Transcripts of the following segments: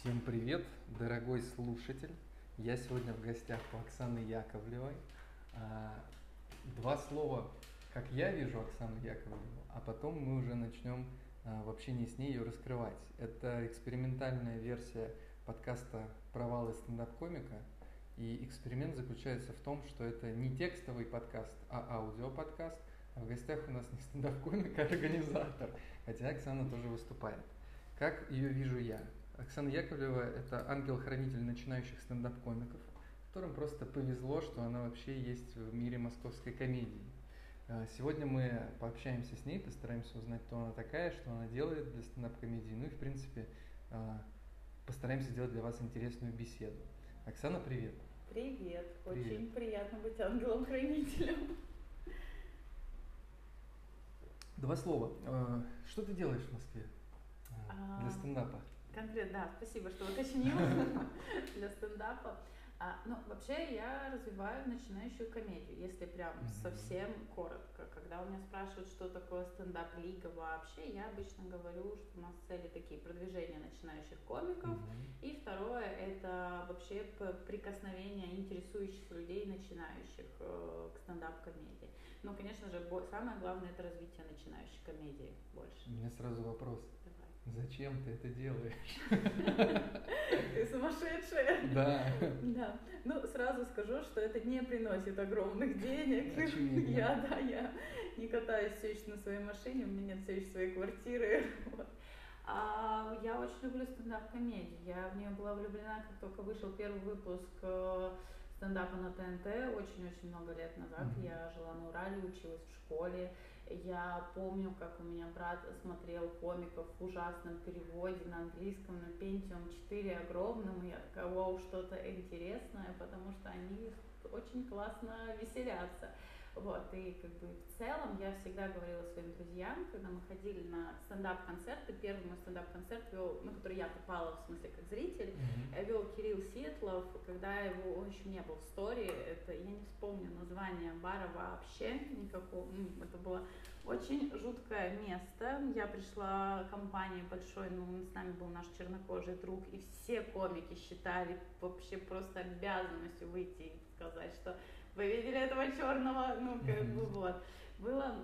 Всем привет, дорогой слушатель. Я сегодня в гостях у Оксаны Яковлевой. А, два слова, как я вижу Оксану Яковлеву, а потом мы уже начнем а, в общении с ней ее раскрывать. Это экспериментальная версия подкаста «Провалы стендап-комика». И эксперимент заключается в том, что это не текстовый подкаст, а аудиоподкаст. А в гостях у нас не стендап-комик, а организатор. Хотя Оксана тоже выступает. Как ее вижу я? Оксана Яковлева – это ангел-хранитель начинающих стендап-комиков, которым просто повезло, что она вообще есть в мире московской комедии. А, сегодня мы пообщаемся с ней, постараемся узнать, кто она такая, что она делает для стендап-комедии, ну и, в принципе, а, постараемся сделать для вас интересную беседу. Оксана, привет! Привет! привет. Очень приятно быть ангелом-хранителем. Два слова. А, что ты делаешь в Москве для стендапа? Конкретно, да, спасибо, что уточнил для стендапа. А, ну, вообще я развиваю начинающую комедию, если прям mm-hmm. совсем коротко. Когда у меня спрашивают, что такое стендап-лига вообще, я обычно говорю, что у нас цели такие продвижения начинающих комиков. Mm-hmm. И второе это вообще прикосновение интересующих людей, начинающих э, к стендап-комедии. Ну, конечно же, самое главное это развитие начинающей комедии больше. У меня сразу вопрос. Зачем ты это делаешь? Ты сумасшедшая. Да. Да. Ну, сразу скажу, что это не приносит огромных денег. Очевидно. Я, да, я не катаюсь все еще на своей машине, у меня нет все еще своей квартиры. Вот. А я очень люблю стендап-комедию. Я в нее была влюблена, как только вышел первый выпуск э, стендапа на ТНТ очень-очень много лет назад. Mm-hmm. Я жила на Урале, училась в школе. Я помню, как у меня брат смотрел комиков в ужасном переводе на английском на Pentium 4 огромном. И такая, вау, что-то интересное, потому что они очень классно веселятся. Вот, и как бы в целом я всегда говорила своим друзьям, когда мы ходили на стендап-концерты, первый мой стендап-концерт вел, на который я попала, в смысле, как зритель, mm-hmm. вел Кирилл Сиетлов, когда его, он еще не был в стори, это, я не вспомню название бара вообще никакого, ну, это было очень жуткое место, я пришла компанией большой, ну, с нами был наш чернокожий друг, и все комики считали вообще просто обязанностью выйти и сказать, что вы видели этого черного, ну, как бы вот. Было,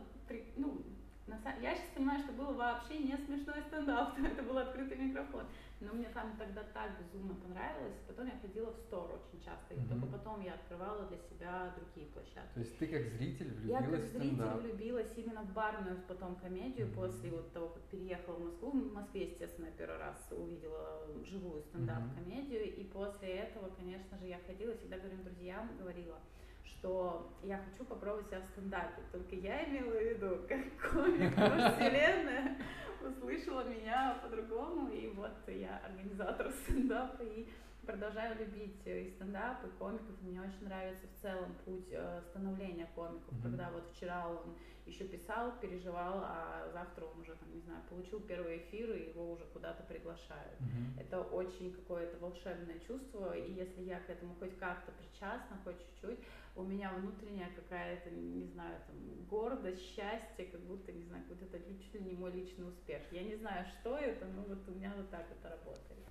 ну, на самом... я сейчас понимаю, что было вообще не смешной стендап, это был открытый микрофон. Но мне там тогда так безумно понравилось. Потом я ходила в стор очень часто. И mm-hmm. только потом я открывала для себя другие площадки. То есть ты как зритель влюбилась Я как зритель стендап. влюбилась именно в барную потом комедию mm-hmm. после вот того, как переехала в Москву. В Москве, естественно, первый раз увидела живую стендап-комедию. Mm-hmm. И после этого, конечно же, я ходила, всегда говорю друзьям, говорила, что я хочу попробовать себя в стендапе. Только я имела в виду, как комик вселенная услышала меня по-другому, и вот я организатор стендапа, и продолжаю любить и стендап, и комиков. Мне очень нравится в целом путь э, становления комиков, mm-hmm. когда вот вчера он еще писал, переживал, а завтра он уже, там, не знаю, получил первый эфир, и его уже куда-то приглашают. Mm-hmm. Это очень какое-то волшебное чувство, и если я к этому хоть как-то причастна, хоть чуть-чуть, у меня внутренняя какая-то, не знаю, там, гордость, счастье, как будто, не знаю, вот это чуть ли не мой личный успех. Я не знаю, что это, но вот у меня вот так это работает.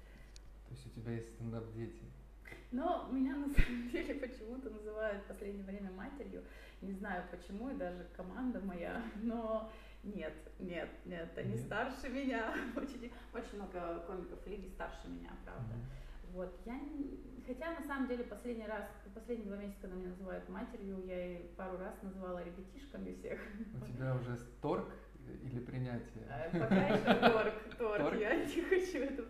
То есть у тебя есть стендап-дети? Но меня на самом деле почему-то называют в последнее время матерью. Не знаю почему, и даже команда моя, но нет, нет, нет, они нет. старше меня. Очень, очень много комиков лиги старше меня, правда. Mm-hmm. Вот, я, хотя на самом деле последний раз, последние два месяца, когда меня называют матерью, я и пару раз называла ребятишками всех. У тебя уже торг или принятие? А, пока еще торг, торг, я не хочу это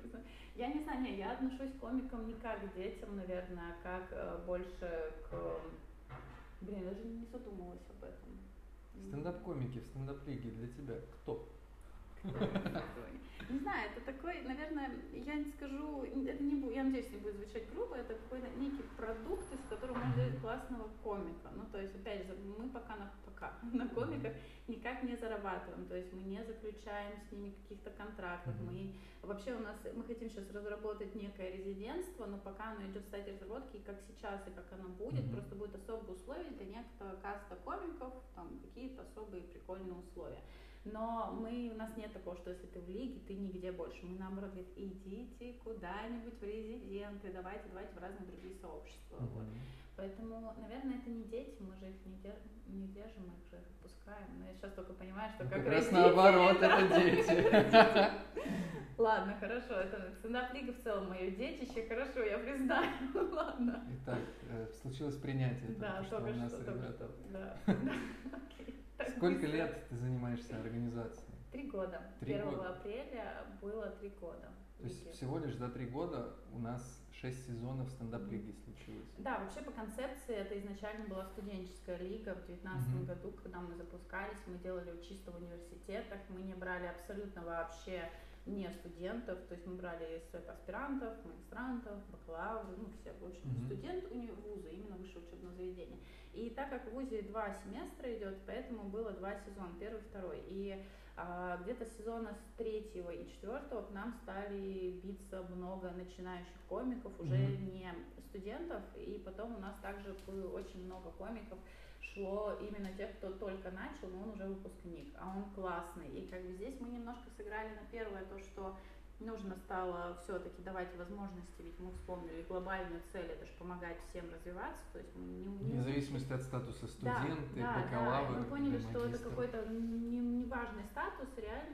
Я не знаю, не, я отношусь к комикам не как к детям, наверное, а как э, больше к... Блин, я даже не задумывалась об этом. Стендап-комики в стендап-лиге для тебя кто? Не знаю, это такой, наверное, я не скажу, это не будет, я надеюсь, не будет звучать грубо, это какой-то некий продукт, из которого можно сделать классного комика. Ну, то есть, опять же, мы пока на, пока на комиках никак не зарабатываем, то есть мы не заключаем с ними каких-то контрактов, мы вообще у нас, мы хотим сейчас разработать некое резидентство, но пока оно идет в стадии разработки, и как сейчас, и как оно будет, просто будет особые условия для некоторого каста комиков, там какие-то особые прикольные условия. Но мы, у нас нет такого, что если ты в лиге, ты нигде больше. Мы наоборот говорим, идите куда-нибудь в резиденты, давайте, давайте в разные другие сообщества. Mm-hmm. Вот. Поэтому, наверное, это не дети, мы же их не, дер... не держим, мы их же отпускаем. Но я сейчас только понимаю, что ну, как, как раз наоборот, это дети. Ладно, хорошо, это стендап-лига в целом мое детище, хорошо, я признаю, ладно. Итак, э, случилось принятие, да, что у нас ребята. Да. Сколько лет ты занимаешься организацией? Три года. Три 1 года. апреля было три года. То есть всего лишь за три года у нас шесть сезонов стендап-лиги случилось. Да, вообще по концепции это изначально была студенческая лига в 2019 mm-hmm. году, когда мы запускались, мы делали чисто в университетах, мы не брали абсолютно вообще не студентов, то есть мы брали аспирантов, магистрантов, бакалавры, ну все, в общем, mm-hmm. студент уни- вуза, именно высшее учебное заведение. И так как в ВУЗе два семестра идет, поэтому было два сезона, первый второй. И а, где-то сезона с третьего и четвертого к нам стали биться много начинающих комиков, уже mm-hmm. не студентов, и потом у нас также очень много комиков, шло именно тех, кто только начал, но он уже выпускник, а он классный. И как бы здесь мы немножко сыграли на первое то, что нужно стало все-таки давать возможности, ведь мы вспомнили глобальную цель, это же помогать всем развиваться, то есть мы не... не... Вне зависимости от статуса студенты, да, бакалавр, да, мы поняли, что это какой-то неважный не статус, реально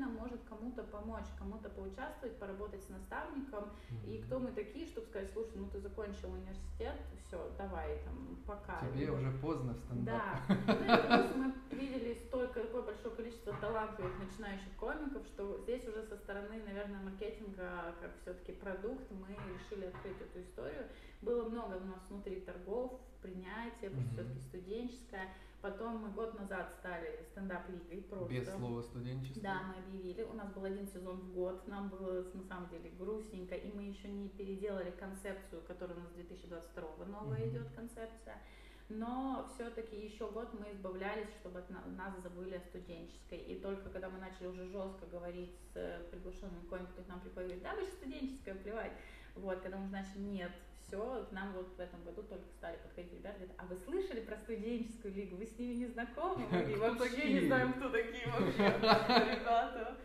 кому-то помочь, кому-то поучаствовать, поработать с наставником, mm-hmm. и кто мы такие, чтобы сказать, слушай, ну ты закончил университет, все, давай, там, пока. Тебе и уже поздно в стендап. Да, ну, мы видели столько, такое большое количество талантливых начинающих комиков, что здесь уже со стороны, наверное, маркетинга как все-таки продукт, мы решили открыть эту историю. Было много у нас внутри торгов, принятия, что все-таки студенческая. Потом мы год назад стали стендап-лигой просто. Без слова студенчество? Да, мы объявили. У нас был один сезон в год. Нам было на самом деле грустненько. И мы еще не переделали концепцию, которая у нас 2022 новая mm-hmm. идет концепция но все-таки еще год мы избавлялись, чтобы от нас забыли о студенческой. И только когда мы начали уже жестко говорить с приглашенными комиками, к нам приходили, да, вы же студенческая, плевать. Вот, когда мы начали, нет, все, к нам вот в этом году только стали подходить ребята, говорят, а вы слышали про студенческую лигу, вы с ними не знакомы? Мы вообще не знаем, кто такие вообще ребята.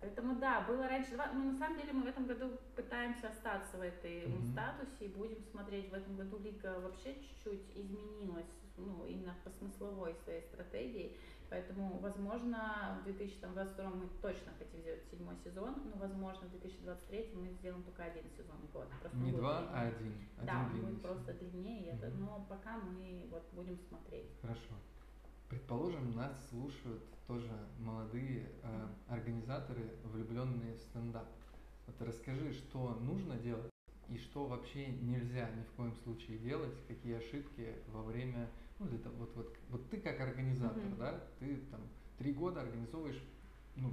Поэтому да, было раньше два, но на самом деле мы в этом году пытаемся остаться в этой mm-hmm. статусе и будем смотреть, в этом году лига вообще чуть-чуть изменилась, ну, именно по смысловой своей стратегии, поэтому, возможно, в 2022 мы точно хотим сделать седьмой сезон, но, возможно, в 2023 мы сделаем только один сезон в год. Просто Не два, длиннее. а один. один да, будет просто длиннее, mm-hmm. это, но пока мы вот будем смотреть. Хорошо. Предположим, нас слушают тоже молодые э, организаторы, влюбленные в стендап. Вот расскажи, что нужно делать и что вообще нельзя ни в коем случае делать, какие ошибки во время, ну, это вот, вот, вот ты как организатор, mm-hmm. да, ты там три года организовываешь, ну,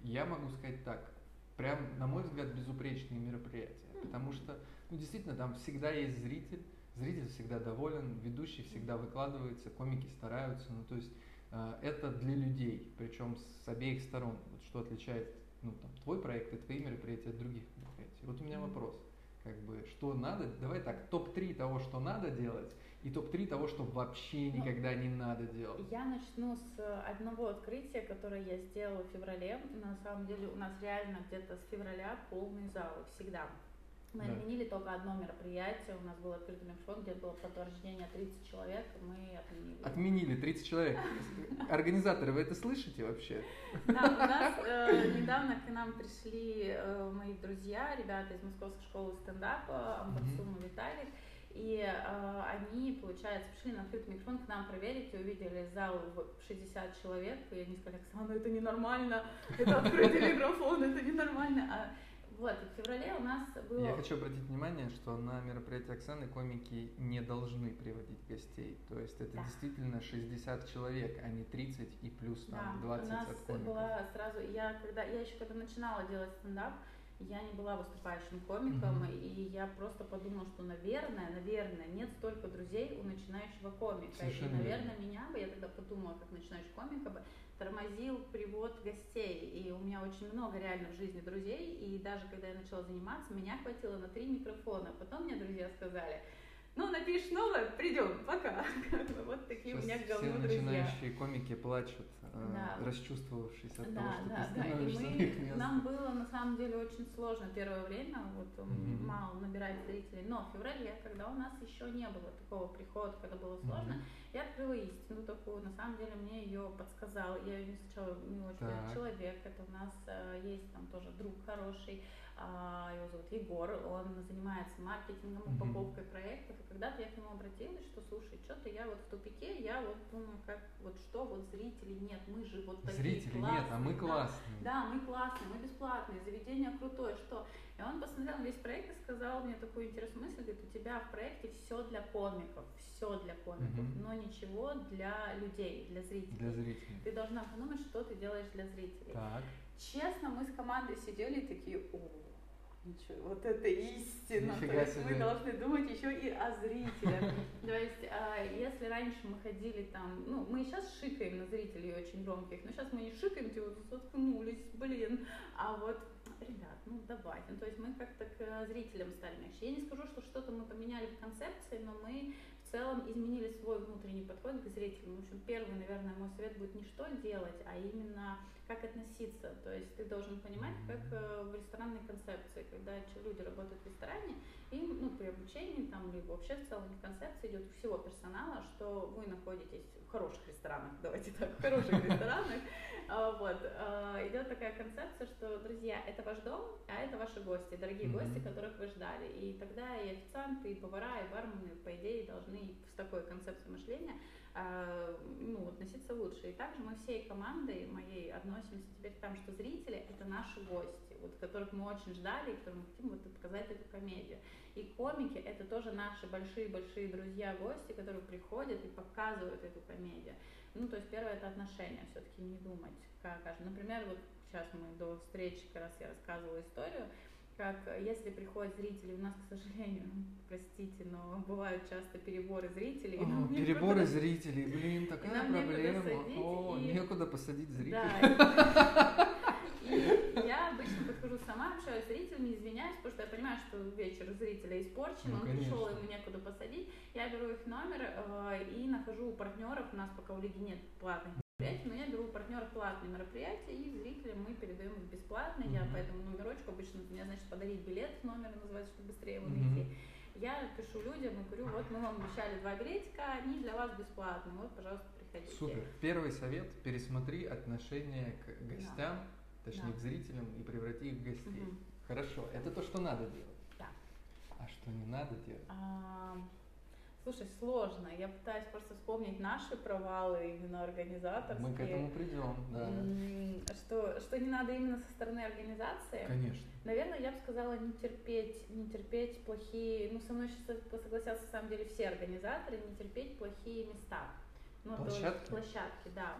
я могу сказать так, прям, на мой взгляд, безупречные мероприятия, mm-hmm. потому что, ну, действительно, там всегда есть зритель, зритель всегда доволен, ведущий всегда выкладывается, комики стараются, ну, то есть э, это для людей, причем с обеих сторон, вот что отличает ну, там, твой проект и твои мероприятия от других мероприятий. Вот у меня вопрос, как бы, что надо, давай так, топ-3 того, что надо делать, и топ-3 того, что вообще ну, никогда не надо делать. Я начну с одного открытия, которое я сделала в феврале. На самом деле у нас реально где-то с февраля полный зал всегда. Мы да. отменили только одно мероприятие, у нас был открытый микрофон, где было подтверждение 30 человек, мы отменили. Отменили 30 человек. Организаторы, вы это слышите вообще? Да, у нас э, недавно к нам пришли э, мои друзья, ребята из Московской школы стендапа, Амбарсум и Виталик, и э, они, получается, пришли на открытый микрофон к нам проверить и увидели зал в 60 человек, и они сказали, Оксана, это ненормально, это открытый микрофон, это ненормально. А вот, в феврале у нас было... Я хочу обратить внимание, что на мероприятии Оксаны комики не должны приводить гостей. То есть это да. действительно 60 человек, а не 30 и плюс там да, 20 у нас от комиков. была сразу... Я, когда, я еще когда начинала делать стендап, я не была выступающим комиком, mm-hmm. и я просто подумала, что, наверное, наверное, нет столько друзей у начинающего комика. Совершенно и, наверное, верно. меня бы, я тогда подумала, как начинающий комика бы, тормозил привод гостей. И у меня очень много реально в жизни друзей, и даже когда я начала заниматься, меня хватило на три микрофона. Потом мне друзья сказали, ну, напишешь новое, придем, пока. Вот такие Сейчас у меня говно все друзья. начинающие комики плачут, э, да. расчувствовавшись от да, того, что да, ты да. становишься И на мы, нам было на самом деле очень сложно первое время, вот Мгм. мало набирать зрителей. Но в феврале, когда у нас еще не было такого прихода, когда было сложно, Мгм. я открыла истину такую. На самом деле мне ее подсказал. Я ее сначала не очень Так. человек. Это у нас э, есть там тоже друг хороший. А, его зовут Егор. Он занимается маркетингом, упаковкой проектов. И когда-то я к нему обратилась, что слушай, что-то я вот в тупике, я вот думаю, как вот что, вот зрителей нет, мы же вот такие Зрителей нет, а мы классные, да. классные. Да, мы классные, мы бесплатные, заведение крутое, что? И он посмотрел весь проект и сказал мне такую интересную мысль, говорит, у тебя в проекте все для комиков, все для комиков, Мгм. но ничего для людей, для зрителей. Для зрителей. Ты должна подумать, что ты делаешь для зрителей. Так. Честно, мы с командой сидели и такие, о, ничего, вот это истина. Нифига То есть себе. мы должны думать еще и о зрителях. То есть, а, если раньше мы ходили там, ну, мы сейчас шикаем на зрителей очень громких, но сейчас мы не шикаем, типа, заткнулись, блин. А вот, ребят, ну давайте. Ну, то есть мы как-то к зрителям стали мягче. Я не скажу, что что-то мы поменяли в концепции, но мы в целом изменили свой внутренний подход к зрителям. В общем, первый, наверное, мой совет будет не что делать, а именно как относиться. То есть ты должен понимать, как э, в ресторанной концепции, когда люди работают в ресторане, им, ну, при обучении, там, либо вообще в целом концепция идет у всего персонала, что вы находитесь в хороших ресторанах, давайте так, в хороших ресторанах, А, вот, а, идет такая концепция, что, друзья, это ваш дом, а это ваши гости, дорогие гости, которых вы ждали. И тогда и официанты, и повара, и бармены, по идее, должны с такой концепцией мышления ну, относиться лучше. И также мы всей командой моей относимся теперь к тому, что зрители — это наши гости, вот, которых мы очень ждали, и которым мы хотим вот, показать эту комедию. И комики — это тоже наши большие-большие друзья-гости, которые приходят и показывают эту комедию. Ну, то есть первое — это отношения, все-таки не думать, как каждый. Например, вот сейчас мы до встречи как раз я рассказывала историю, как э, если приходят зрители, у нас, к сожалению, простите, но бывают часто переборы зрителей. О, нам некуда- переборы зрителей, блин, такая нам некуда проблема. садить, О, и- некуда посадить зрителей. Да. И я обычно подхожу сама, общаюсь с зрителями, извиняюсь, потому что я понимаю, что вечер зрителя испорчен, Ну, он пришел, конечно. ему некуда посадить. Я беру их номер э, и нахожу у партнеров, у нас пока у Лиги нет платных мероприятий, но я беру у платные мероприятия, и зрителям мы передаем их бесплатно. Я Мгм. по этому номерочку обычно, мне, значит, подарить билет в номер называется, чтобы быстрее его найти. Я пишу людям и говорю, вот мы вам обещали два билетика, они для вас бесплатные, вот, пожалуйста, приходите. Супер. Первый совет – пересмотри отношение к гостям, точнее Да. к зрителям, и преврати их в гостей. Мгм. Хорошо, это то, что надо делать. Да. А что не надо делать? А, Слушай, сложно. Я пытаюсь просто вспомнить наши провалы именно организаторские. Мы к этому придем, да. Что, что не надо именно со стороны организации. Конечно. Наверное, я бы сказала не терпеть, не терпеть плохие, ну со мной сейчас согласятся на самом деле все организаторы, не терпеть плохие места. Ну, то есть Площадки? площадки, да.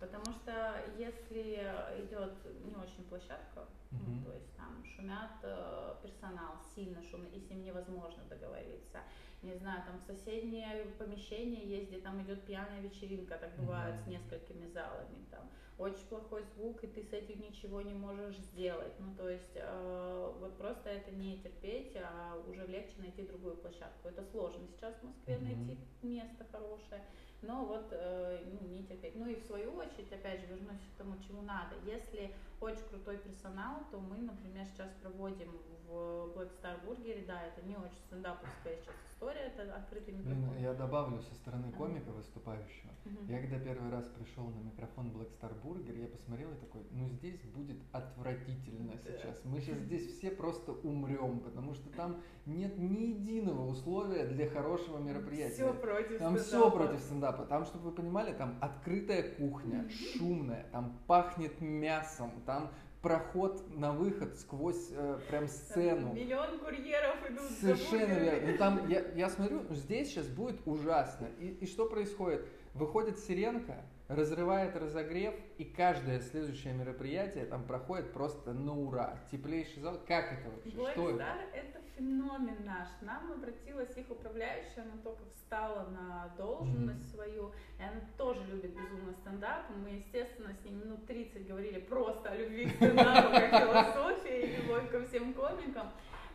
Потому что если идет не очень площадка, ну, Мгм. то есть там шумят э, персонал, сильно шумно, и с ним невозможно договориться. Не знаю, там в соседнее помещение есть, где там идет пьяная вечеринка, так бывает с Мгм. несколькими залами. Там очень плохой звук, и ты с этим ничего не можешь сделать. Ну, то есть, э, вот просто это не терпеть, а уже легче найти другую площадку. Это сложно сейчас в Москве Мгм. найти место хорошее, но вот э, ну, не терпеть. Ну и в свою очередь, опять же, вернусь к тому, чему надо. Если очень крутой персонал, то мы, например, сейчас проводим в Black Star Burger, да, это не очень стендаповская сейчас история, это открытый Блин, микрофон. я добавлю со стороны комика выступающего. Мгм. Я когда первый раз пришел на микрофон Black Star Burger, я посмотрел и такой, ну здесь будет отвратительно сейчас. Мы сейчас здесь все просто умрем, потому что там нет ни единого условия для хорошего мероприятия. Все против Там все против стендапа. Там, чтобы вы понимали, там открытая кухня, шумная, там пахнет мясом, там проход на выход сквозь э, прям Там сцену. Миллион курьеров идут за Совершенно бургерами. верно. Ну, там, я, я смотрю, здесь сейчас будет ужасно. И, и что происходит? Выходит сиренка, разрывает разогрев, и каждое следующее мероприятие там проходит просто на ура. Теплейший зал. Как это вообще? Black что это? Star это феномен наш. Нам обратилась их управляющая, она только встала на должность свою, и она тоже любит безумно стендап. Мы, естественно, с ней минут 30 говорили просто о любви к стендапу, как философии и любовь ко всем комикам.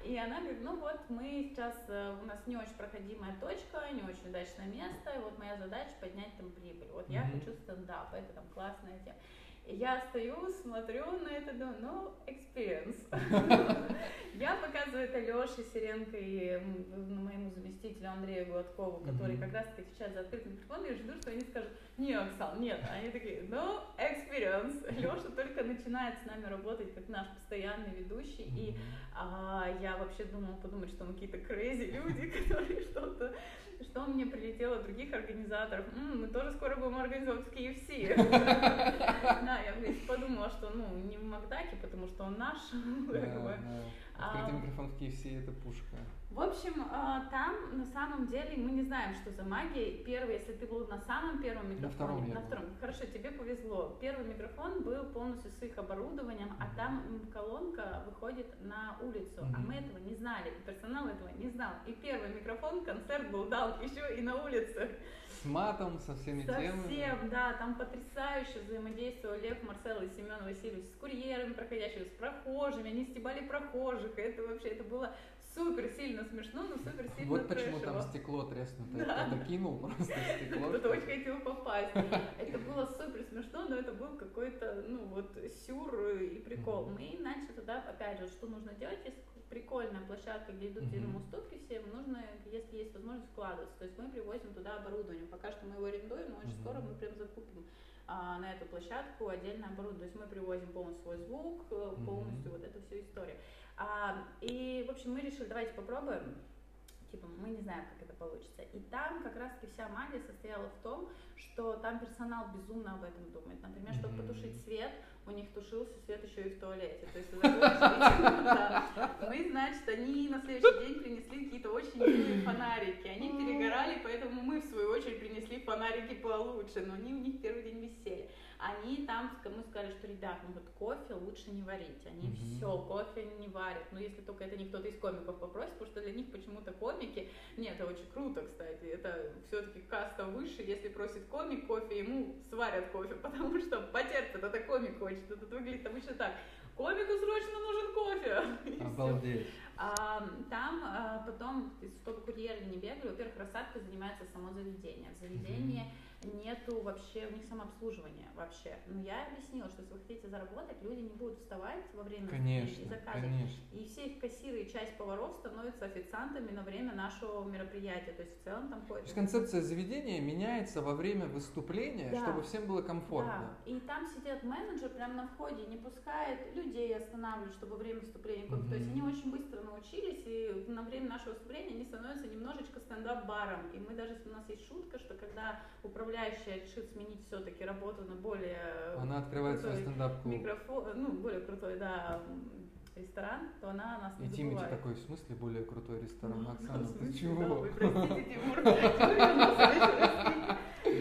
И она говорит, ну вот мы сейчас, э, у нас не очень проходимая точка, не очень удачное место, и вот моя задача поднять там прибыль. Вот я хочу стендап, это там классная тема. Я стою, смотрю на это, думаю, ну, experience. Я показываю это Леше Сиренко и моему заместителю Андрею Гладкову, который как раз-таки отвечает за открытый микрофон, и жду, что они скажут, не, Оксан, нет. Они такие, ну, experience. Леша только начинает с нами работать как наш постоянный ведущий, и а, я вообще думала подумать, что мы какие-то crazy люди, которые что-то что мне прилетело от других организаторов. Мы тоже скоро будем организовывать в KFC. Да, я подумала, что ну не в Макдаке, потому что он наш. Открытый микрофон в KFC это пушка. В общем, а, там на самом деле мы не знаем, что за магия. Первый, если ты был на самом первом микрофоне, на втором, на втором хорошо, тебе повезло. Первый микрофон был полностью с их оборудованием, а там колонка выходит на улицу, mm-hmm. а мы этого не знали, и персонал этого не знал. И первый микрофон, концерт был дал еще и на улице. Матом, со всеми Совсем, темами. Совсем, да, там потрясающе взаимодействовал Лев, Марсел и Семен Васильевич с курьерами проходящими, с прохожими, они стебали прохожих, это вообще, это было супер сильно смешно, но супер сильно Вот почему там стекло треснутое. Да. Кто-то кинул просто стекло. Кто-то очень хотел попасть. Это было супер смешно, но это был какой-то, ну вот, сюр и прикол. Мы начали туда, опять же, что нужно делать, если прикольная площадка, где идут mm-hmm. уступки все, нужно, если есть возможность, вкладываться. То есть мы привозим туда оборудование. Пока что мы его арендуем, но очень mm-hmm. скоро мы прям закупим а, на эту площадку отдельное оборудование. То есть мы привозим полностью свой звук, mm-hmm. полностью вот эту всю историю. А, и, в общем, мы решили, давайте попробуем. Типа, мы не знаем, как это получится. И там как раз-таки вся магия состояла в том, что там персонал безумно об этом думает. Например, чтобы mm-hmm. потушить свет, у них тушился свет еще и в туалете. То есть, мы, значит, они на следующий день принесли какие-то очень милые фонарики. Они перегорали, поэтому мы, в свою очередь, принесли фонарики получше, но они у них первый день висели они там мы сказали, что, ребят, ну вот кофе лучше не варить, они mm-hmm. все, кофе не варят, ну если только это не кто-то из комиков попросит, потому что для них почему-то комики, нет, это очень круто, кстати, это все-таки каста выше, если просит комик кофе, ему сварят кофе, потому что потерпит, это комик хочет, это выглядит обычно так, комику срочно нужен кофе. Обалдеть. А, там а, потом, чтобы курьеры не бегали, во-первых, рассадкой занимается само заведение. В заведении mm-hmm нету вообще у них самообслуживания вообще. Но я объяснила, что если вы хотите заработать, люди не будут вставать во время конечно, и заказывать. Конечно. И все их кассиры и часть поваров становятся официантами на время нашего мероприятия. То есть в целом там ходит. То есть концепция заведения меняется во время выступления, да. чтобы всем было комфортно. Да. И там сидят менеджер прямо на входе, не пускает людей останавливать, чтобы во время выступления. Mm-hmm. То есть они очень быстро научились, и на время нашего выступления они становятся немножечко стендап-баром. И мы даже, у нас есть шутка, что когда управляющий управляющая решит сменить все-таки работу на более она открывает свой стендап-клуб. Микрофон, ну, более крутой, да, ресторан, то она нас не И Тимати такой, в смысле более крутой ресторан? Ну, Оксана, ты чего? Да, вы простите, Тимур.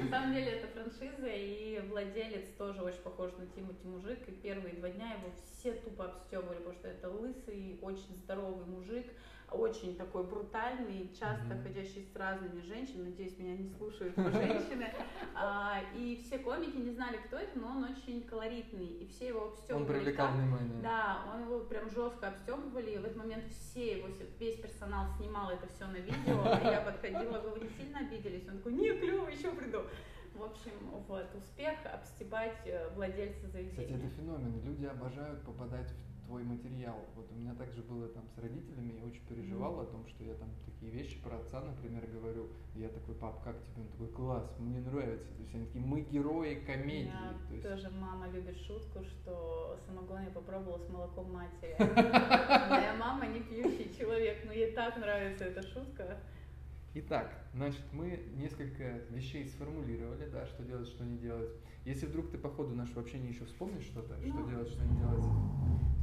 На самом деле это франшиза, и владелец тоже очень похож на Тимати мужик, и первые два дня его все тупо обстебывали, потому что это лысый, очень здоровый мужик, очень такой брутальный, часто mm-hmm. ходящий с разными женщинами, надеюсь, меня не слушают женщины, а, и все комики не знали, кто это, но он очень колоритный, и все его обстебывали. Он привлекал внимание. Да, он его прям жестко обстебывали, и в этот момент все его, весь персонал снимал это все на видео, а я подходила, вы не сильно обиделись? Он такой, не, клево, еще приду. В общем, вот, успех обстебать э, владельца заведения. Кстати, это феномен. Люди обожают попадать в твой материал. Вот у меня также было там с родителями, я очень переживал о том, что я там такие вещи про отца, например, говорю. Я такой, пап, как тебе? Он такой, класс, мне нравится. То есть они такие, мы герои комедии. У меня тоже мама любит шутку, что самогон я попробовала с молоком матери. Моя мама не пьющий человек, но ей так нравится эта шутка. Итак, значит, мы несколько вещей сформулировали, да, что делать, что не делать. Если вдруг ты по ходу нашего общения еще вспомнишь что-то, ну, что делать, что не делать?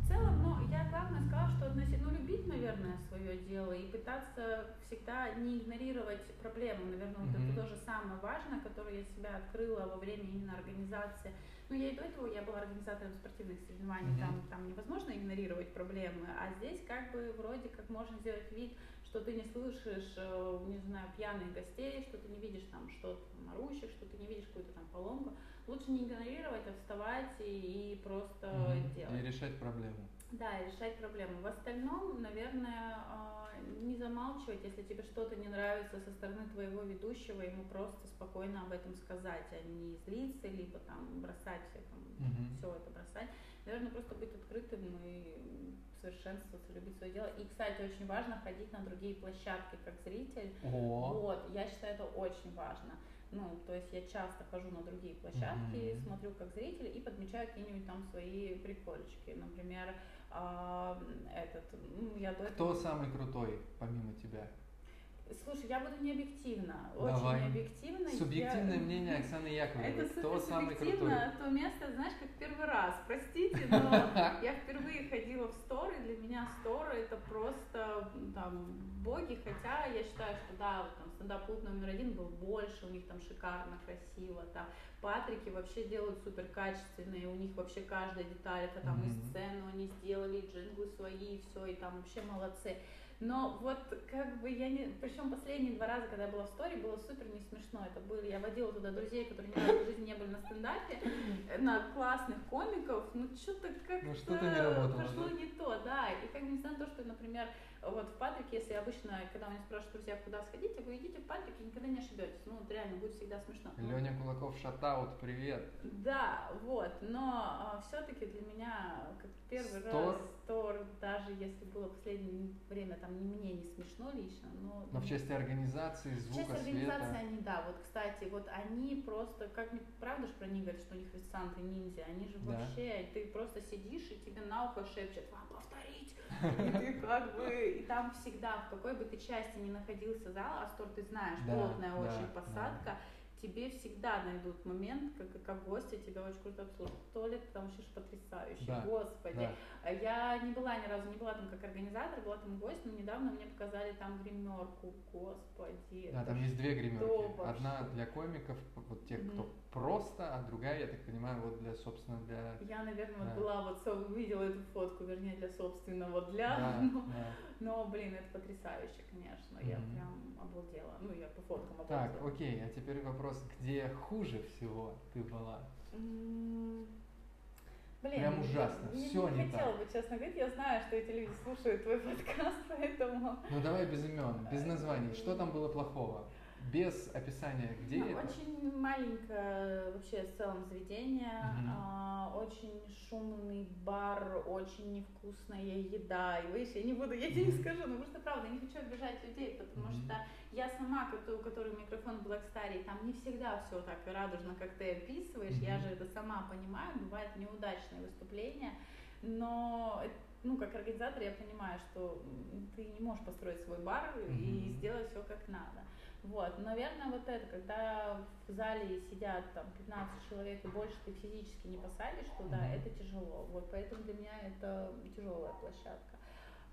В целом, ну, я главное сказала, что относительно, ну, любить, наверное, свое дело и пытаться всегда не игнорировать проблему. Наверное, mm-hmm. вот это тоже самое важное, которое я себя открыла во время именно организации. Ну, я и до этого, я была организатором спортивных соревнований, mm-hmm. там, там невозможно игнорировать проблемы, а здесь как бы вроде как можно сделать вид, что ты не слышишь, э, не знаю, пьяных гостей, что ты не видишь там что-то орущих, что ты не видишь какую-то там поломку. Лучше не игнорировать, а вставать и, и просто mm-hmm. делать. И решать проблему. Да, и решать проблему. В остальном, наверное, а, не замалчивать, если тебе что-то не нравится со стороны твоего ведущего, ему просто спокойно об этом сказать, а не злиться, либо там бросать там, mm-hmm. все это бросать. Наверное, просто быть открытым и совершенствоваться, любить свое дело. И, кстати, очень важно ходить на другие площадки как зритель. О. Вот, я считаю, это очень важно. Ну, то есть я часто хожу на другие площадки, mm-hmm. смотрю как зритель и подмечаю какие-нибудь там свои прикольчики. Например, э, этот, ну, я до Кто этого... самый крутой, помимо тебя? Слушай, я буду не объективна, Давай. очень объективно. Субъективное я... мнение Оксаны Яковлевой. Это Кто самый крутой? то место, знаешь, как первый раз. Простите, но я впервые ходила в сторы, для меня сторы это просто там боги, хотя я считаю, что да, там стендап номер один был больше, у них там шикарно, красиво, там Патрики вообще делают супер качественные, у них вообще каждая деталь, это там mm-hmm. и сцену они сделали, и джинглы свои, и все, и там вообще молодцы. Но вот как бы я не... Причем последние два раза, когда я была в стори, было супер не смешно. Это были... Я водила туда друзей, которые ни разу в жизни не были на стендапе, на классных комиков. Ну что-то как-то... Ну что-то не работало. Пошло да? не то, да. И как бы несмотря на то, что, например, вот в Патрике, если обычно, когда меня спрашивают друзья, куда сходить, вы идите в Патрик и никогда не ошибетесь. Ну, вот реально, будет всегда смешно. Леня Кулаков, шатаут, привет. Да, вот, но а, все-таки для меня, как первый Стор. раз, Стор, даже если было в последнее время, там, не мне не смешно лично, но... Но в части организации, звука, В части организации они, да, вот, кстати, вот они просто, как правда же про них говорят, что у них Санты ниндзя, они же да. вообще, ты просто сидишь и тебе на ухо шепчут, вам повторить, и ты как бы и там всегда, в какой бы ты части ни находился зал, Астор, ты знаешь, да, плотная да, очень посадка, да тебе всегда найдут момент, как, как гостя тебя очень круто обслуживают. Туалет там вообще потрясающий, да, господи. Да. Я не была ни разу, не была там как организатор, была там гость, но недавно мне показали там гримерку, господи. Да, там есть две гримерки. Одна для комиков, вот тех, кто просто, а другая, я так понимаю, вот для, собственно, для... Я, наверное, да. вот была вот, увидела эту фотку, вернее, для собственного, для, да, но, да. но, блин, это потрясающе, конечно, mm-hmm. я прям обалдела, ну, я по фоткам обалдела. Так, окей, а теперь вопрос, где хуже всего ты была? Mm-hmm. Блин, Прям ужасно, я, все не, не, не хотела так. бы, честно говорить, я знаю, что эти люди слушают твой подкаст, поэтому... Ну давай без имен, без названий, что там было плохого? Без описания, где ну, это? Очень маленькое вообще в целом заведение, mm-hmm. а, очень шумный бар, очень невкусная еда. И видишь, я не буду, я тебе не скажу, но просто правда, я не хочу обижать людей, потому mm-hmm. что я сама, у которой микрофон Black Star, там не всегда все так радужно, как ты описываешь, mm-hmm. я же это сама понимаю, бывают неудачные выступления, но ну, как организатор я понимаю, что ты не можешь построить свой бар mm-hmm. и сделать все как надо. Вот, наверное, вот это, когда в зале сидят там 15 человек и больше ты физически не посадишь туда, mm-hmm. это тяжело. Вот, поэтому для меня это тяжелая площадка.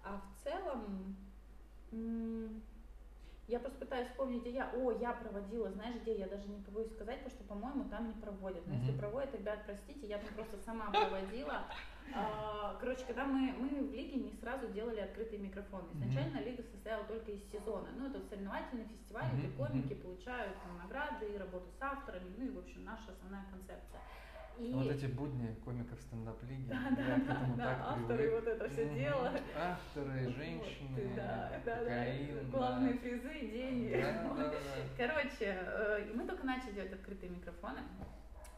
А в целом, я просто пытаюсь вспомнить, где я. О, я проводила, знаешь, где я даже не побоюсь сказать, потому что, по-моему, там не проводят. Но mm-hmm. если проводят, ребят, простите, я там просто сама проводила. А, короче, когда мы, мы в лиге не сразу делали открытые микрофоны. Изначально mm-hmm. лига состояла только из сезона. Ну, это соревновательный фестиваль, mm-hmm. где комики получают там, награды и работу с авторами. Ну и, в общем, наша основная концепция. И... Вот эти будни комиков стендап-лиги. Да, да, я да, да, да. авторы привык. вот это все mm-hmm. дело. Авторы, женщины, вот, да, да, кокаин. Да. Главные да. призы, деньги. Да, да, да. Короче, э, мы только начали делать открытые микрофоны.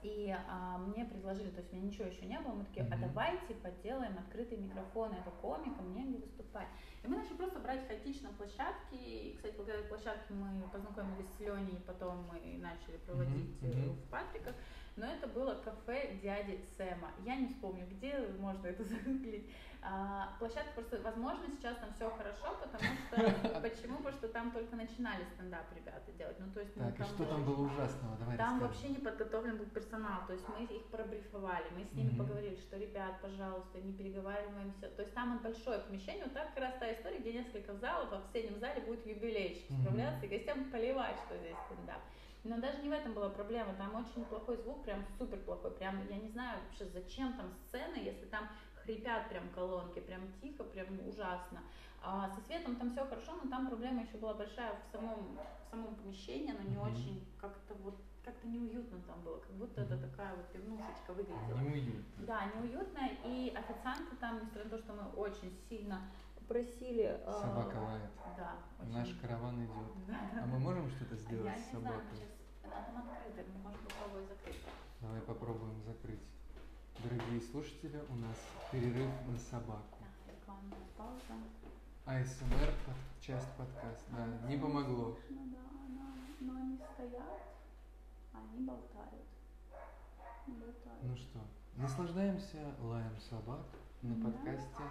И а, мне предложили, то есть у меня ничего еще не было, мы такие, а давайте поделаем открытые микрофоны, это комикам, негде выступать. И мы начали просто брать хаотично площадки, и, кстати, благодаря площадке мы познакомились с Леней, и потом мы начали проводить mm-hmm. в Патриках. Но это было кафе дяди Сэма. Я не вспомню, где можно это загуглить. А, площадка просто, возможно, сейчас там все хорошо, потому что почему? Потому что там только начинали стендап ребята делать. Ну, то есть, так, ну, и что там было ужасного? Давай там расскажем. вообще не подготовлен был персонал. То есть мы их пробрифовали, мы с ними mm-hmm. поговорили, что, ребят, пожалуйста, не переговариваемся. То есть там большое помещение, вот так как раз та история, где несколько залов, а в соседнем зале будет юбилейчик mm-hmm. справляться и гостям поливать, что здесь стендап. Но даже не в этом была проблема, там очень плохой звук, прям супер плохой, прям я не знаю вообще зачем там сцены, если там хрипят прям колонки, прям тихо, прям ужасно. А со светом там все хорошо, но там проблема еще была большая в самом, в самом помещении, она не очень как-то вот как-то неуютно там было, как будто это такая вот пивнушечка выглядела. Неуютно. Да, неуютно, и официанты там, несмотря на то, что мы очень сильно просили... А, Собака э, лает. Да. Очень... Наш караван идет. Да. А мы можем что-то сделать Я с собакой? Я не знаю, сейчас, там открыто, мы можем попробовать закрыть. Давай попробуем закрыть. Дорогие слушатели, у нас перерыв на собаку. Да, рекламная пауза. АСМР под, часть подкаста. Да, не помогло. Ну да, но, но они стоят, они болтают. болтают. Ну что, наслаждаемся лаем собак на подкасте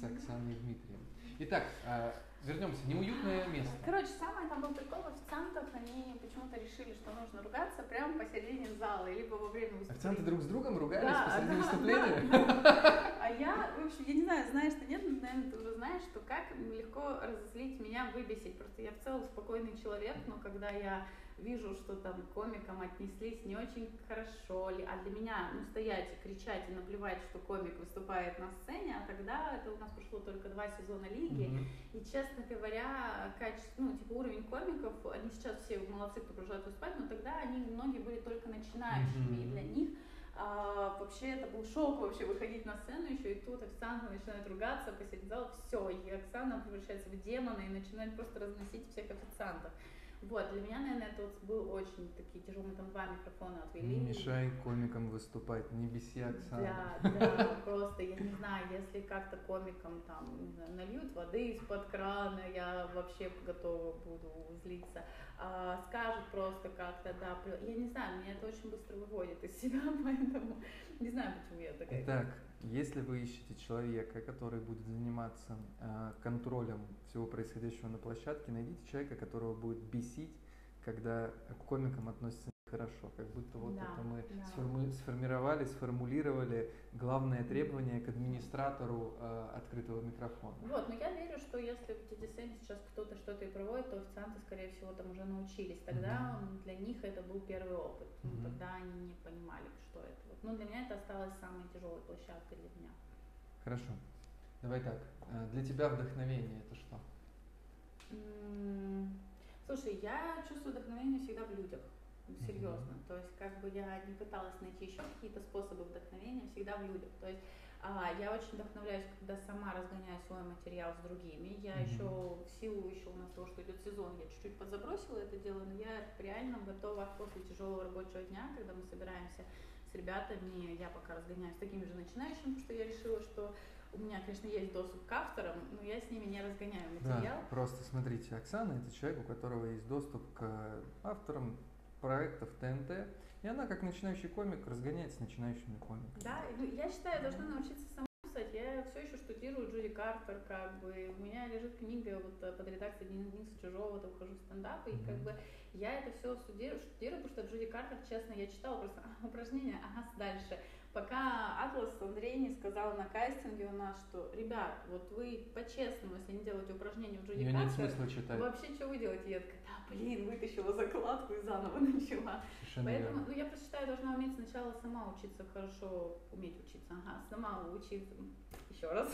с Оксаной Дмитриевной. Итак, а, вернемся. Неуютное место. Короче, самое там был прикол в официантах, они почему-то решили, что нужно ругаться прямо посередине зала, либо во время выступления. Официанты друг с другом ругались да, посреди да, выступления? Да, А я, в общем, я не знаю, знаешь ты нет, но, наверное, ты уже знаешь, что как легко разозлить меня, выбесить. Просто я в целом спокойный человек, но когда я вижу, что там комикам отнеслись не очень хорошо, а для меня, ну, стоять и кричать и наплевать, что комик выступает на сцене, а тогда это у нас прошло только два сезона лиги, mm-hmm. и, честно говоря, качество, ну, типа уровень комиков, они сейчас все молодцы, кто продолжает выступать, но тогда они, многие были только начинающими, mm-hmm. и для них а, вообще это был шок вообще выходить на сцену еще, и тут Оксана начинает ругаться посреди зала, все, и Оксана превращается в демона и начинает просто разносить всех официантов. Вот, для меня, наверное, это вот был очень такие тяжелые, там два микрофона отвели. Не мешай комикам выступать, не беси Оксану. Да, да, просто, я не знаю, если как-то комикам там, не знаю, нальют воды из-под крана, я вообще готова буду злиться. А, скажут просто как-то, да, я не знаю, меня это очень быстро выводит из себя, поэтому не знаю, почему я такая. Итак, если вы ищете человека, который будет заниматься э, контролем всего происходящего на площадке, найдите человека, которого будет бесить, когда к комикам относятся хорошо, как будто вот да, это мы да. сформи- сформировали, сформулировали главное требование к администратору э, открытого микрофона. Вот, но я верю, что если в TDSM сейчас кто-то что-то и проводит, то официанты, скорее всего, там уже научились. Тогда mm-hmm. для них это был первый опыт. Mm-hmm. Ну, тогда они не понимали, что это. Вот. Но для меня это осталось самой тяжелой площадкой для меня. Хорошо. Давай так. Э, для тебя вдохновение это что? Слушай, я чувствую вдохновение всегда в людях серьезно. То есть как бы я не пыталась найти еще какие-то способы вдохновения, всегда в людях. То есть а, я очень вдохновляюсь, когда сама разгоняю свой материал с другими. Я mm-hmm. еще в силу еще у нас того, что идет сезон, я чуть-чуть подзабросила это дело, но я реально готова после тяжелого рабочего дня, когда мы собираемся с ребятами, я пока разгоняюсь с такими же начинающими, потому что я решила, что у меня, конечно, есть доступ к авторам, но я с ними не разгоняю материал. Да, просто смотрите, Оксана это человек, у которого есть доступ к авторам, проектов ТНТ, и она, как начинающий комик, разгоняется с начинающими комиками. Да, я считаю, я должна научиться сама писать. Я все еще штудирую Джуди Картер, как бы. У меня лежит книга вот э, под редакцией Дениса Чужого, там хожу в стендап, mm-hmm. и как бы я это все студирую, штудирую, потому что Джуди Картер, честно, я читала просто упражнения, ага, дальше пока Атлас Андрей не сказал на кастинге у нас, что, ребят, вот вы по-честному, если не делаете упражнения в Джуди нет смысла читать. вообще что вы делаете? Я такая, да, блин, вытащила закладку и заново начала. Совершенно Поэтому, верно. ну, я просто считаю, должна уметь сначала сама учиться хорошо, уметь учиться, ага, сама учиться, еще раз.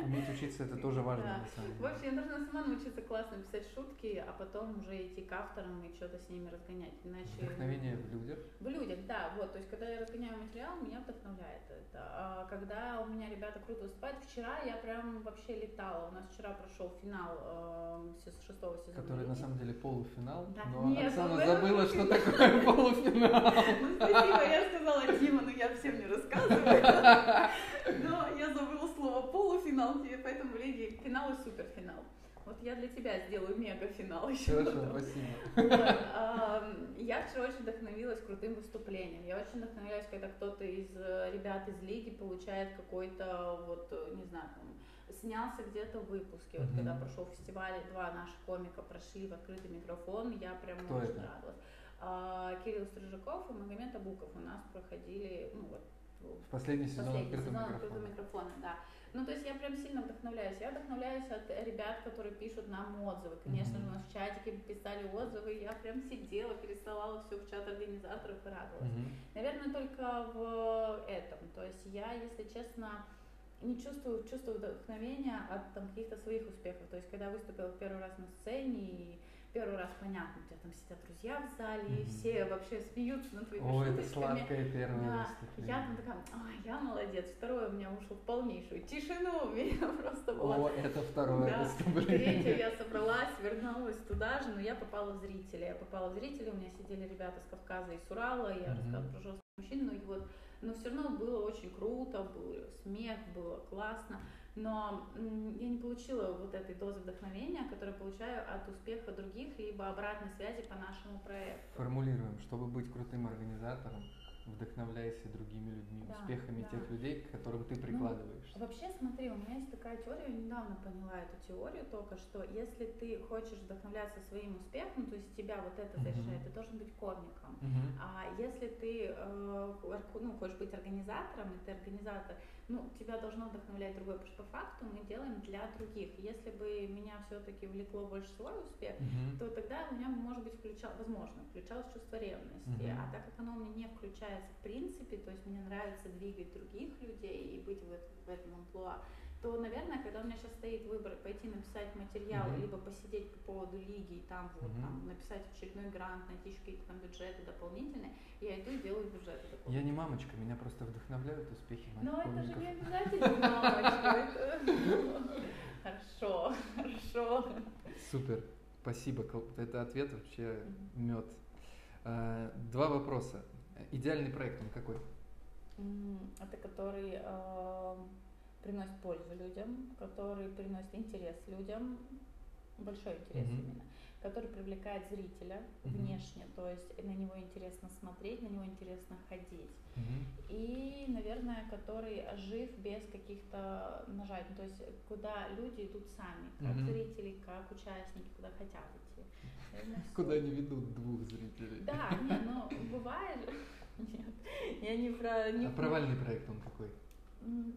Уметь учиться это тоже важно, да. на самом деле. В общем, я должна сама научиться классно писать шутки, а потом уже идти к авторам и что-то с ними разгонять. Иначе... Вдохновение в людях? В людях, да, вот, то есть, когда я разгоняю материал, меня вдохновляет это. А когда у меня ребята круто выступают, вчера я прям вообще летала, у нас вчера прошел финал э, шестого сезона. Который на самом деле полуфинал, да, но нет, Оксана забыла, что такое полуфинал. Ну, спасибо, я сказала Дима, но я всем не рассказываю. Но я забыла слово полуфинал, поэтому в лиге финал и суперфинал. Вот я для тебя сделаю мега-финал еще. Хорошо, потом. спасибо. Вот. Я вчера очень вдохновилась крутым выступлением. Я очень вдохновляюсь, когда кто-то из э, ребят из лиги получает какой-то, вот, э, не знаю, там, снялся где-то в выпуске. Вот mm-hmm. когда прошел фестиваль, два наших комика прошли в открытый микрофон, я прям Кто очень это? радовалась. А, Кирилл Стрижаков и Магомед Абуков у нас проходили, ну вот, в последний сезон последний открытого сезон микрофона. открытого микрофона, да. Ну, то есть я прям сильно вдохновляюсь. Я вдохновляюсь от ребят, которые пишут нам отзывы. Конечно mm-hmm. же, у нас в чатике писали отзывы, я прям сидела, пересылала все в чат организаторов и радовалась. Mm-hmm. Наверное, только в этом. То есть я, если честно, не чувствую, чувствую вдохновения от там, каких-то своих успехов. То есть, когда выступила первый раз на сцене и первый раз понятно, у тебя там сидят друзья в зале, mm-hmm. и все вообще смеются над твоими О, шуточками. это сладкое первое да, Я там такая, ой, я молодец. Второе у меня ушло в полнейшую тишину, у меня просто было. О, это второе да. выступление. Третье я собралась, вернулась туда же, но я попала в зрители. Я попала в зрители, у меня сидели ребята с Кавказа и с Урала, я mm-hmm. рассказывала про жестких мужчин, и вот, но все равно было очень круто, был смех, было классно но я не получила вот этой дозы вдохновения, которую получаю от успеха других, либо обратной связи по нашему проекту. Формулируем, чтобы быть крутым организатором, вдохновляйся другими людьми, да, успехами да. тех людей, к которым ты прикладываешь. Ну, вообще, смотри, у меня есть такая теория, я недавно поняла эту теорию только, что если ты хочешь вдохновляться своим успехом, то есть тебя вот это заряжает, uh-huh. ты должен быть комиком. Uh-huh. А если ты э, ну, хочешь быть организатором, и ты организатор, ну, тебя должно вдохновлять другое, потому что по факту мы делаем для других. Если бы меня все-таки влекло больше свой успех, uh-huh. то тогда у меня, может быть, включал, возможно, включалось чувство ревности. Uh-huh. А так как оно у меня не включается в принципе, то есть мне нравится двигать других людей и быть в, в этом амплуа, то, наверное, когда у меня сейчас стоит выбор пойти написать материал, uh-huh. либо посидеть по поводу лиги, и там вот uh-huh. там написать очередной грант, найти еще какие-то там бюджеты дополнительные, я иду и делаю бюджеты дополнительные. Я не мамочка, меня просто вдохновляют успехи моих Но это же не обязательно мамочка. Хорошо, хорошо. Супер, спасибо. Это ответ вообще мед. А, два вопроса. Идеальный проект он какой? Это который э, приносит пользу людям, который приносит интерес людям, большой интерес mm-hmm. именно, который привлекает зрителя mm-hmm. внешне, то есть на него интересно смотреть, на него интересно ходить. Mm-hmm. И, наверное, который жив без каких-то нажатий, то есть куда люди идут сами, как mm-hmm. зрители, как участники, куда хотят идти. Куда они ведут двух зрителей. Да, нет, но бывает Нет, я не про... Не... А провальный проект он какой?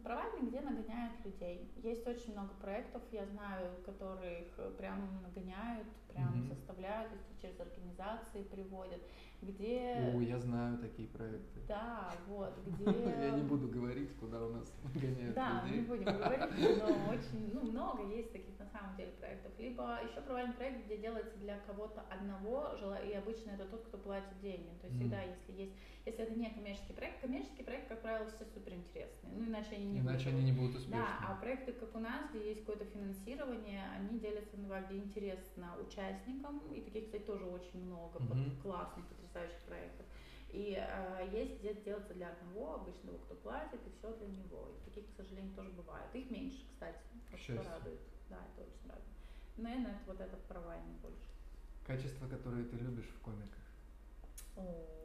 Провальный, где нагоняют людей. Есть очень много проектов, я знаю, которых прям нагоняют, прям mm-hmm. составляют, если через организации приводят, где... О, я знаю такие проекты. Да, вот, где... Я не буду говорить, куда у нас гоняют Да, людей. не будем говорить, но очень, ну, много есть таких на самом деле проектов. Либо еще провальный проект, где делается для кого-то одного, и обычно это тот, кто платит деньги. То есть всегда, если есть если это не коммерческий проект, коммерческий проект, как правило, все суперинтересные. Ну, иначе они не иначе будут. они не будут успешны. Да, а проекты, как у нас, где есть какое-то финансирование, они делятся на два, где интересно участникам, и таких, кстати, тоже очень много, классных, потрясающих проектов. И э, есть где делаться для одного, обычного, кто платит, и все для него. И таких, к сожалению, тоже бывает. Их меньше, кстати, что радует. Да, это очень радует. Наверное, это вот этот провальный больше. Качество, которое ты любишь в комиках? О,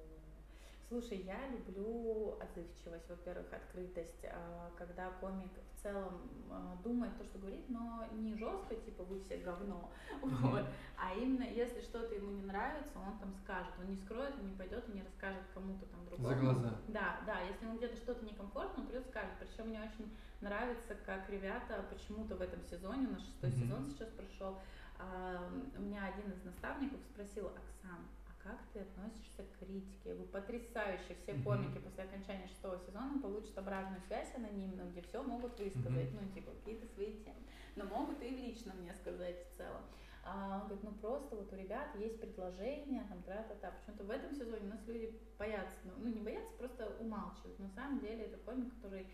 Слушай, я люблю отзывчивость, во-первых, открытость, а, когда комик в целом а, думает то, что говорит, но не жестко, типа вы все говно, вот, а именно если что-то ему не нравится, он там скажет, он не скроет, он не пойдет и не расскажет кому-то там другому. За глаза. Да, да, если ему где-то что-то некомфортно, он придет скажет. Причем мне очень нравится, как ребята почему-то в этом сезоне, на шестой mm-hmm. сезон сейчас прошел, а, у меня один из наставников спросил, Оксан, как ты относишься к критике? Я говорю, потрясающе. Все mm-hmm. комики после окончания шестого сезона получат обратную связь анонимную, где все могут высказать, mm-hmm. ну, типа, какие-то свои темы. Но могут и лично мне сказать в целом. А он говорит, ну просто вот у ребят есть предложения, там, тра-та-та. Почему-то в этом сезоне у нас люди боятся, ну, ну не боятся, просто умалчивают. На самом деле это комик, который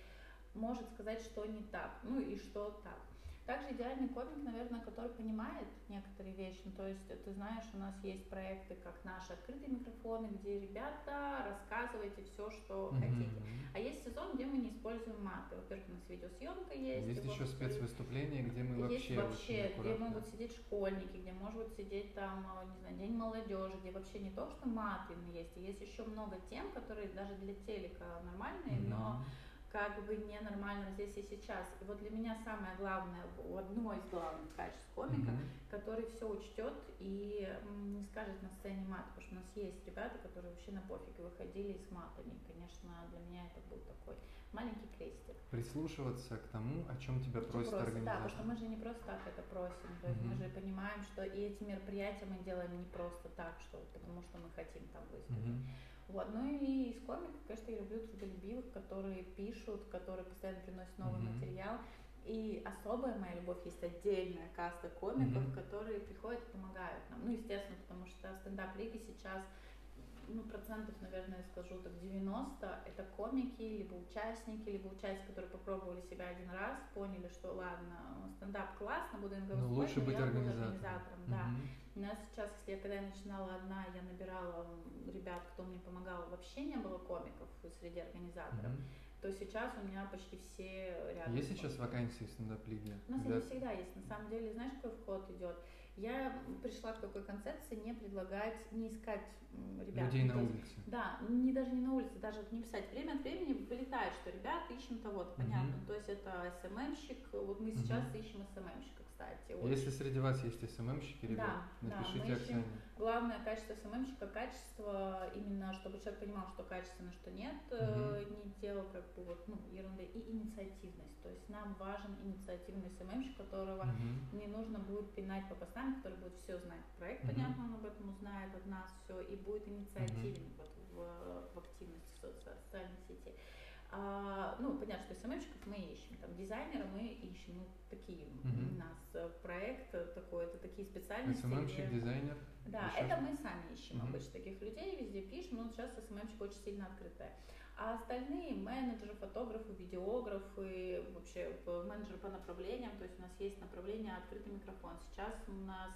может сказать, что не так, ну и что так. Также идеальный комик, наверное, который понимает некоторые вещи. Ну, то есть, ты знаешь, у нас есть проекты, как наши открытые микрофоны, где ребята рассказывайте все, что mm-hmm. хотите. А есть сезон, где мы не используем маты. Во-первых, у нас видеосъемка есть. Есть еще спецвыступления, где мы есть вообще вообще, где могут сидеть школьники, где может сидеть там, а, не знаю, день молодежи, где вообще не то, что маты есть, а есть еще много тем, которые даже для телека нормальные, mm-hmm. но как бы ненормально здесь и сейчас. И вот для меня самое главное, одно из главных качеств комика, mm-hmm. который все учтет и не скажет на сцене мат, потому что у нас есть ребята, которые вообще на пофиг выходили с матами. И, конечно, для меня это был такой маленький крестик. Прислушиваться к тому, о чем тебя просит просто, организация. Да, потому что мы же не просто так это просим. То есть mm-hmm. мы же понимаем, что и эти мероприятия мы делаем не просто так, что потому что мы хотим там выступить. Mm-hmm Вот. Ну и из комиков, конечно, я люблю трудолюбивых, которые пишут, которые постоянно приносят новый mm-hmm. материал. И особая моя любовь есть отдельная каста комиков, mm-hmm. которые приходят и помогают нам. Ну, естественно, потому что стендап-лига сейчас ну, процентов, наверное, скажу так, 90, это комики, либо участники, либо участники, которые попробовали себя один раз, поняли, что ладно, стендап классно, буду им но лучше быть я организатором. буду организатором, mm-hmm. да. У нас сейчас, если я когда я начинала одна, я набирала ребят, кто мне помогал, вообще не было комиков среди организаторов. Mm-hmm то сейчас у меня почти все рядом. Есть сейчас вакансии в стендап-лиге? У нас они всегда есть. На самом деле, знаешь, какой вход идет? Я пришла к такой концепции не предлагать, не искать ребят. Людей на улице. Да, не даже не на улице, даже вот не писать. Время от времени вылетает, что ребята ищем того-то, понятно. Uh-huh. То есть это СММщик, вот мы сейчас uh-huh. ищем СММщика, кстати. Вот. Если среди вас есть СММщики, ребят, да, напишите да, Оксане. Главное качество СММщика, качество именно, чтобы человек понимал, что качественно, что нет, uh-huh. не делал как бы вот, ну, ерунды, и инициативность. То есть нам важен инициативный СММщик, которого uh-huh. не нужно будет пинать по постам, который будет все знать проект, uh-huh. понятно, он об этом узнает от нас все, и будет инициативен uh-huh. вот в, в активности в социальной сети. А, ну, понятно, что СММщиков мы ищем, там, дизайнера мы ищем, ну, такие uh-huh. у нас э, проект такой, это такие специальности. СММщик, где... дизайнер? Да, Еще это мы сами ищем uh-huh. обычно таких людей, везде пишем, но сейчас СММщик очень сильно открытая. А остальные менеджеры, фотографы, видеографы, вообще менеджеры по направлениям, то есть у нас есть направление открытый микрофон. Сейчас у нас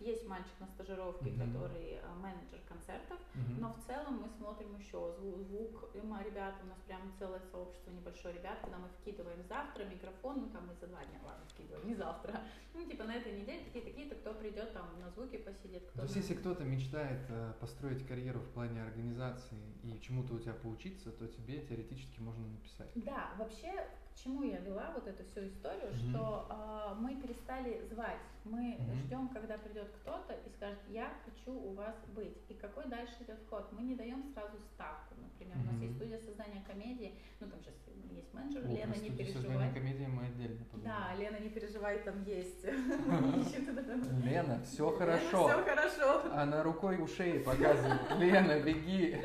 есть мальчик на стажировке, mm-hmm. который э, менеджер концертов, mm-hmm. но в целом мы смотрим еще звук, звук ребята, у нас прям целое сообщество небольшое ребят, когда мы вкидываем завтра микрофон, ну там мы за два дня, ладно, вкидываем, не завтра, ну типа на этой неделе такие-такие-то, кто придет там на звуки посидит, кто... То есть если кто-то мечтает э, построить карьеру в плане организации и чему-то у тебя поучиться, то тебе теоретически можно написать. Да, вообще к чему я вела вот эту всю историю, mm-hmm. что э, мы перестали звать, мы mm-hmm. ждем, когда придет кто-то и скажет, я хочу у вас быть. И какой дальше идет ход? Мы не даем сразу ставку, например, mm-hmm. у нас есть студия создания комедии, ну там сейчас есть менеджер, О, Лена, не переживай. комедии мы отдельно поговорим. Да, Лена, не переживай, там есть. Лена, все хорошо. Все хорошо. Она рукой у шеи показывает. Лена, беги.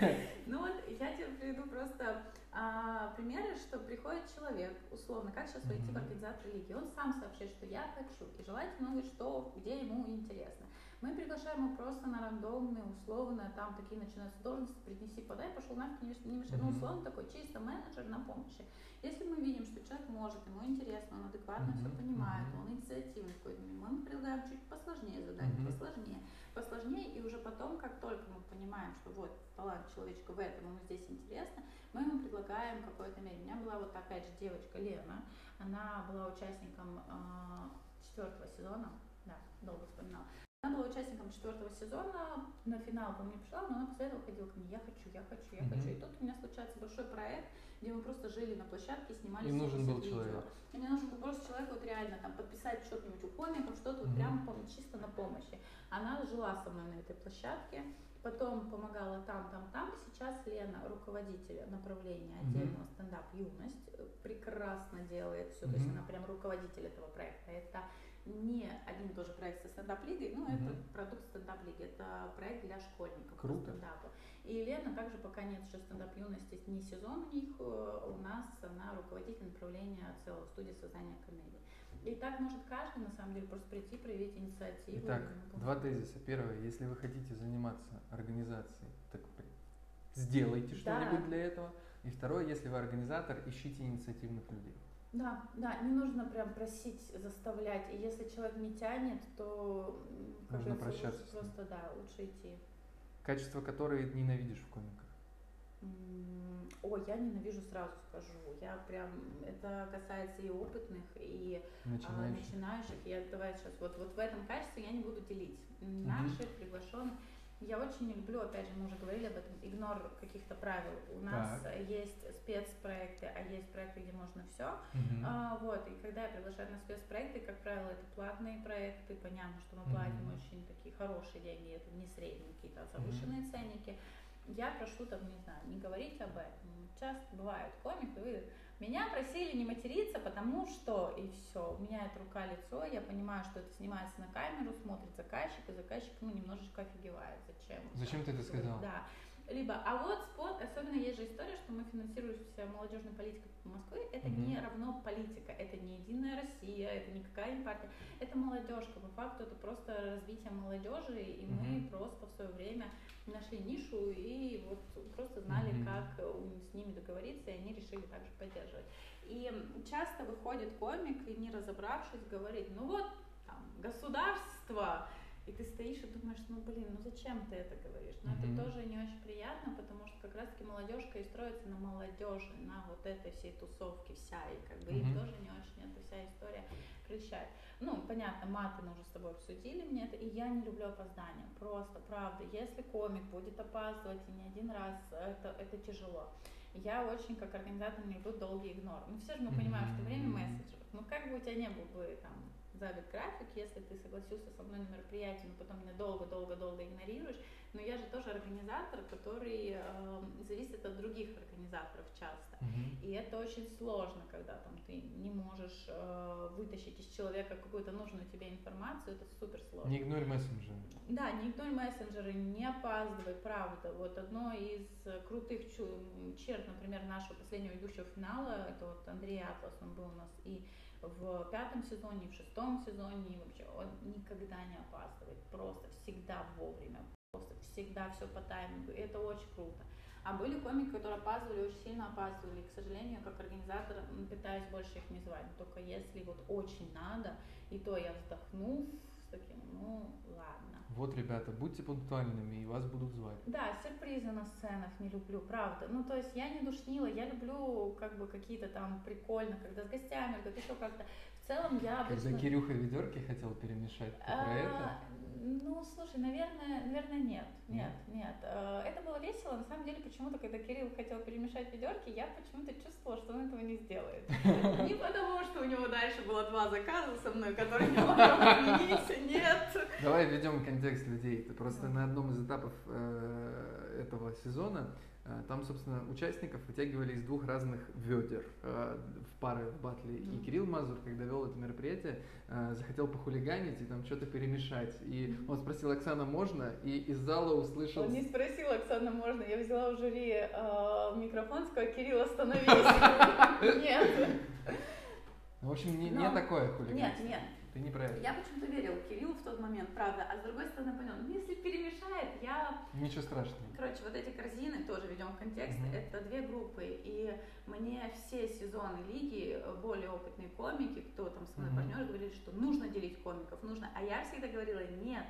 Ну вот, я тебе приведу просто а, примеры, что приходит человек, условно, как сейчас войти mm-hmm. в организацию лиги, он сам сообщает, что я хочу, и желательно что, где ему интересно. Мы приглашаем его просто на рандомные, условно, там такие начинаются должности, принеси, подай, пошел нафиг, не мешай, mm-hmm. ну, условно такой чисто менеджер на помощи. Если мы видим, что человек может, ему интересно, он адекватно mm-hmm. все понимает, mm-hmm. он инициативный какой-то, мы предлагаем чуть посложнее задание, mm-hmm. посложнее, посложнее, и уже потом, как только мы понимаем, что вот талант человечка в этом, ему здесь интересно, мы ему предлагаем какое-то мере. У меня была вот опять же девочка Лена, она была участником э, четвертого сезона, да, долго вспоминала. Она была участником четвертого сезона, на финал ко мне пришла, но она после этого ходила ко мне, я хочу, я хочу, я mm-hmm. хочу. И тут у меня случается большой проект, где мы просто жили на площадке, снимали Им нужен был видео. человек. И мне нужен был просто человек вот реально там подписать что-нибудь у комиков, что-то mm-hmm. вот прямо чисто на помощи. Она жила со мной на этой площадке, потом помогала там, там, там. Сейчас Лена руководитель направления отдельного mm-hmm. стендап юность, прекрасно делает все, mm-hmm. то есть она прям руководитель этого проекта. Это не один и тот же проект со стендап-лигой, ну, mm-hmm. это продукт стендап-лиги, это проект для школьников Круто. по стендапу. И Лена также, пока нет еще стендап-юности, не сезон у них, э, у нас она руководитель направления целого студии создания комедии. И так может каждый, на самом деле, просто прийти, проявить инициативу. Итак, два тезиса. Первое, если вы хотите заниматься организацией, так сделайте что-нибудь для этого. И второе, если вы организатор, ищите инициативных людей. Да, да, не нужно прям просить, заставлять. И если человек не тянет, то нужно прощаться. Просто да, лучше идти. Качество, которое ненавидишь в комиках. Ой, я ненавижу, сразу скажу. Я прям, это касается и опытных, и а, начинающих. А, начинающих. Я давай сейчас вот, вот в этом качестве я не буду делить. Наших приглашенных я очень не люблю, опять же, мы уже говорили об этом, игнор каких-то правил. У нас так. есть спецпроекты, а есть проекты, где можно все. Угу. А, вот, и когда я приглашаю на спецпроекты, как правило, это платные проекты, понятно, что мы платим угу. очень такие хорошие деньги, это не средние какие-то, а завышенные угу. ценники. Я прошу там, не знаю, не говорить об этом. Часто бывают комики, вы меня просили не материться, потому что, и все, у меня это рука-лицо, я понимаю, что это снимается на камеру, смотрит заказчик, и заказчик, ну, немножечко офигевает, зачем. Зачем ты это сказал? Да. Либо, а вот спорт, особенно есть же история, что мы финансируемся молодежной политикой Москвы, это mm-hmm. не равно политика, это не Единая Россия, это не партия, это молодежка, по факту это просто развитие молодежи, и mm-hmm. мы просто в свое время нашли нишу и вот просто знали, mm-hmm. как с ними договориться, и они решили также поддерживать. И часто выходит комик и не разобравшись говорит, ну вот там государство и ты стоишь и думаешь, ну блин, ну зачем ты это говоришь? Но mm-hmm. это тоже не очень приятно, потому что как раз-таки молодежка и строится на молодежи, на вот этой всей тусовке вся, и как бы mm-hmm. их тоже не очень эта вся история кричать. Ну, понятно, маты мы уже с тобой обсудили мне это, и я не люблю опоздания, просто, правда, если комик будет опаздывать и не один раз, это, это тяжело. Я очень, как организатор, не люблю долгий игнор. Ну, все же мы понимаем, что время мессенджеров. Ну, как бы у тебя не был бы там забит график, если ты согласился со мной на мероприятие, но потом меня долго-долго-долго игнорируешь. Но я же тоже организатор, который э, зависит от других организаторов часто. Mm-hmm. И это очень сложно, когда там ты не можешь э, вытащить из человека какую-то нужную тебе информацию, это супер сложно. Не игнорь мессенджеры. Да, не игнорь мессенджеры, не опаздывай, правда. Вот одно из крутых черт, например, нашего последнего ведущего финала, это вот Андрей Атлас, он был у нас и в пятом сезоне, в шестом сезоне, и вообще он никогда не опаздывает, просто всегда вовремя, просто всегда все по таймингу, и это очень круто. А были комики, которые опаздывали, очень сильно опаздывали, и, к сожалению, как организатор пытаюсь больше их не звать, только если вот очень надо, и то я вздохну с таким, ну ладно, вот, ребята, будьте пунктуальными, и вас будут звать. Да, сюрпризы на сценах не люблю, правда. Ну, то есть я не душнила, я люблю как бы какие-то там прикольно, когда с гостями, когда еще как-то. В целом я обычно... Когда Кирюха ведерки хотел перемешать, ты а, про это? Ну, слушай, наверное, наверное, нет, нет, нет. Э, это было весело. На самом деле, почему-то, когда Кирилл хотел перемешать ведерки, я почему-то чувствовала, что он этого не сделает. Не потому, что у него дальше было два заказа со мной, которые не могли отменить, нет. Давай введем контекст людей. Ты просто на одном из этапов э, этого сезона там, собственно, участников вытягивали из двух разных ведер э, в пары в батле. И Кирилл Мазур, когда вел это мероприятие, э, захотел похулиганить и там что-то перемешать. И он спросил, Оксана, можно? И из зала услышал... Он не спросил, Оксана, можно? Я взяла в жюри э, микрофон, сказала, Кирилл, остановись. Нет. В общем, не, не такое хулиганство. Нет, нет. Ты не про Я почему-то верил Кириллу в тот момент, правда. А с другой стороны, понял, ну если перемешает, я... Ничего страшного. Короче, вот эти корзины, тоже ведем контекст, угу. это две группы. И мне все сезоны лиги, более опытные комики, кто там со мной угу. партнеры, говорили, что нужно делить комиков, нужно. А я всегда говорила, нет,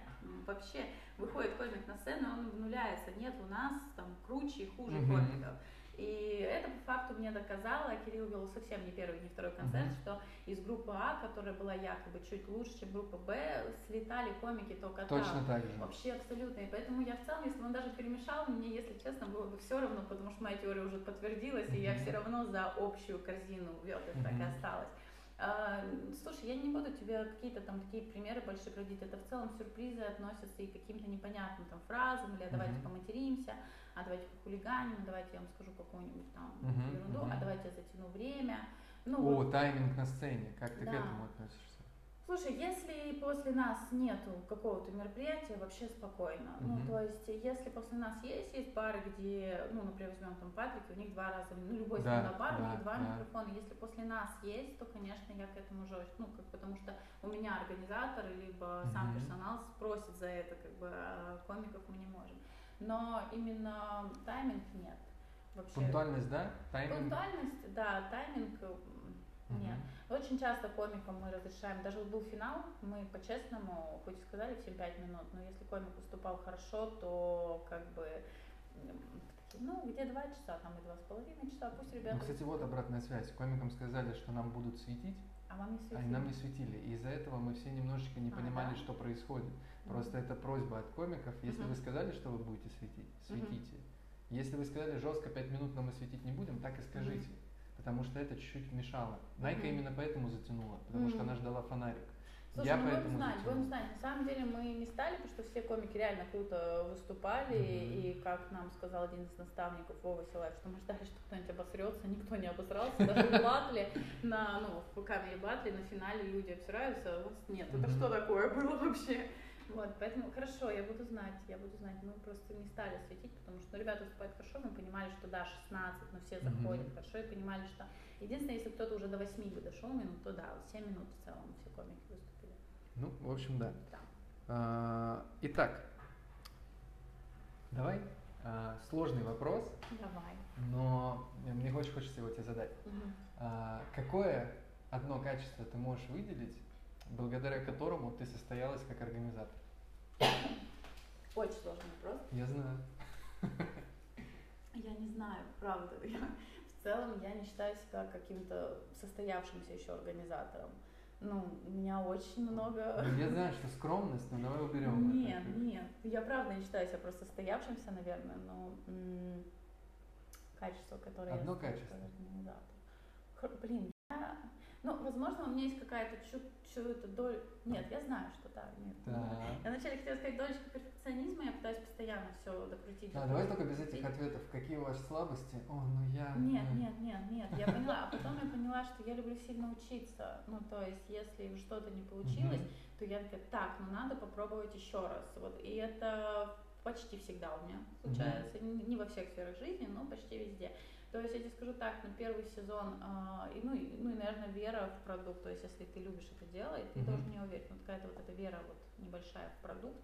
вообще, выходит комик на сцену, он обнуляется. Нет, у нас там круче и хуже угу. комиков. И это по факту мне доказало, Кирилл вел совсем не первый, не второй концерт, mm-hmm. что из группы А, которая была якобы чуть лучше, чем группа Б, слетали комики только Точно там. так же. Вообще абсолютно. И поэтому я в целом, если он даже перемешал, мне, если честно, было бы все равно, потому что моя теория уже подтвердилась, mm-hmm. и я все равно за общую корзину вел, это mm-hmm. так и осталось. А, слушай, я не буду тебе какие-то там такие примеры больше приводить. Это в целом сюрпризы относятся и к каким-то непонятным там фразам, или давайте mm-hmm. поматеримся, а давайте похулиганим, а давайте я вам скажу какую-нибудь там mm-hmm. ерунду, mm-hmm. а давайте я затяну время. Ну, О, вот. тайминг на сцене, как ты да. к этому относишься? Слушай, если после нас нету какого-то мероприятия, вообще спокойно. Mm-hmm. Ну, то есть, если после нас есть, есть бары, где, ну, например, возьмем там Патрик, у них два раза, ну, любой да, стендап-бар, да, у них два да. микрофона. Если после нас есть, то, конечно, я к этому уже, ну, как, потому что у меня организатор, либо mm-hmm. сам персонал спросит за это, как бы, а комиков мы не можем. Но именно тайминг нет. Вообще. Пунктуальность, да? Тайминг? Пунктуальность, да, тайминг нет. Очень часто комикам мы разрешаем, даже вот был финал, мы по-честному, хоть и сказали всем 5 минут, но если комик выступал хорошо, то как бы ну, где два часа, там и два с половиной часа, пусть ребята... Ну, кстати, вот обратная связь. Комикам сказали, что нам будут светить, а вам не светили? А нам не светили. И из-за этого мы все немножечко не а, понимали, да? что происходит. Просто mm-hmm. это просьба от комиков. Если mm-hmm. вы сказали, что вы будете светить, светите. Mm-hmm. Если вы сказали жестко 5 минут, но мы светить не будем, так и скажите. Mm-hmm потому что это чуть-чуть мешало. Найка mm-hmm. именно поэтому затянула, потому mm-hmm. что она ждала фонарик. Слушай, я ну поэтому будем знать, будем знать. На самом деле мы не стали, потому что все комики реально круто выступали, mm-hmm. и как нам сказал один из наставников Вова Силаев, что мы ждали, что кто-нибудь обосрется, никто не обосрался, даже в батле, на, ну, в камере батле, на финале люди обсираются, вот нет, это что такое было вообще? Вот, поэтому хорошо, я буду знать, я буду знать. Мы просто не стали светить, потому что ну, ребята выступают хорошо, мы понимали, что да, 16, но все заходят mm-hmm. хорошо, и понимали, что единственное, если кто-то уже до 8 бы дошел минут, то да, вот 7 минут в целом все комики. Ну, в общем, да. да. А, итак, давай а, сложный вопрос. Давай. Но мне очень хочется его тебе задать. Угу. Какое одно качество ты можешь выделить, благодаря которому ты состоялась как организатор? Очень сложный вопрос. Я знаю. Я не знаю, правда. Я, в целом я не считаю себя каким-то состоявшимся еще организатором. Ну, у меня очень много... Ну, я знаю, что скромность, но давай уберем. Нет, это. нет. Я правда не считаю себя просто состоявшимся, наверное, но м- качество, которое Одно я качество. организатор. Блин, ну, возможно, у меня есть какая-то чуть-чуть доля... Нет, я знаю, что да, нет. Да. Я вначале хотела сказать долечка перфекционизма, я пытаюсь постоянно все докрутить. А, давай только без этих ответов. Какие у вас слабости? О, ну я... Нет, нет, нет, нет, я поняла. А потом я поняла, что я люблю сильно учиться. Ну, то есть, если что-то не получилось, то я такая, так, ну надо попробовать еще раз. Вот, и это почти всегда у меня случается. Не во всех сферах жизни, но почти везде. То есть я тебе скажу так, на первый сезон, э, ну, и, ну и, наверное, вера в продукт, то есть если ты любишь это дело, и ты mm-hmm. должен не уверен, вот какая-то вот эта вера вот небольшая в продукт,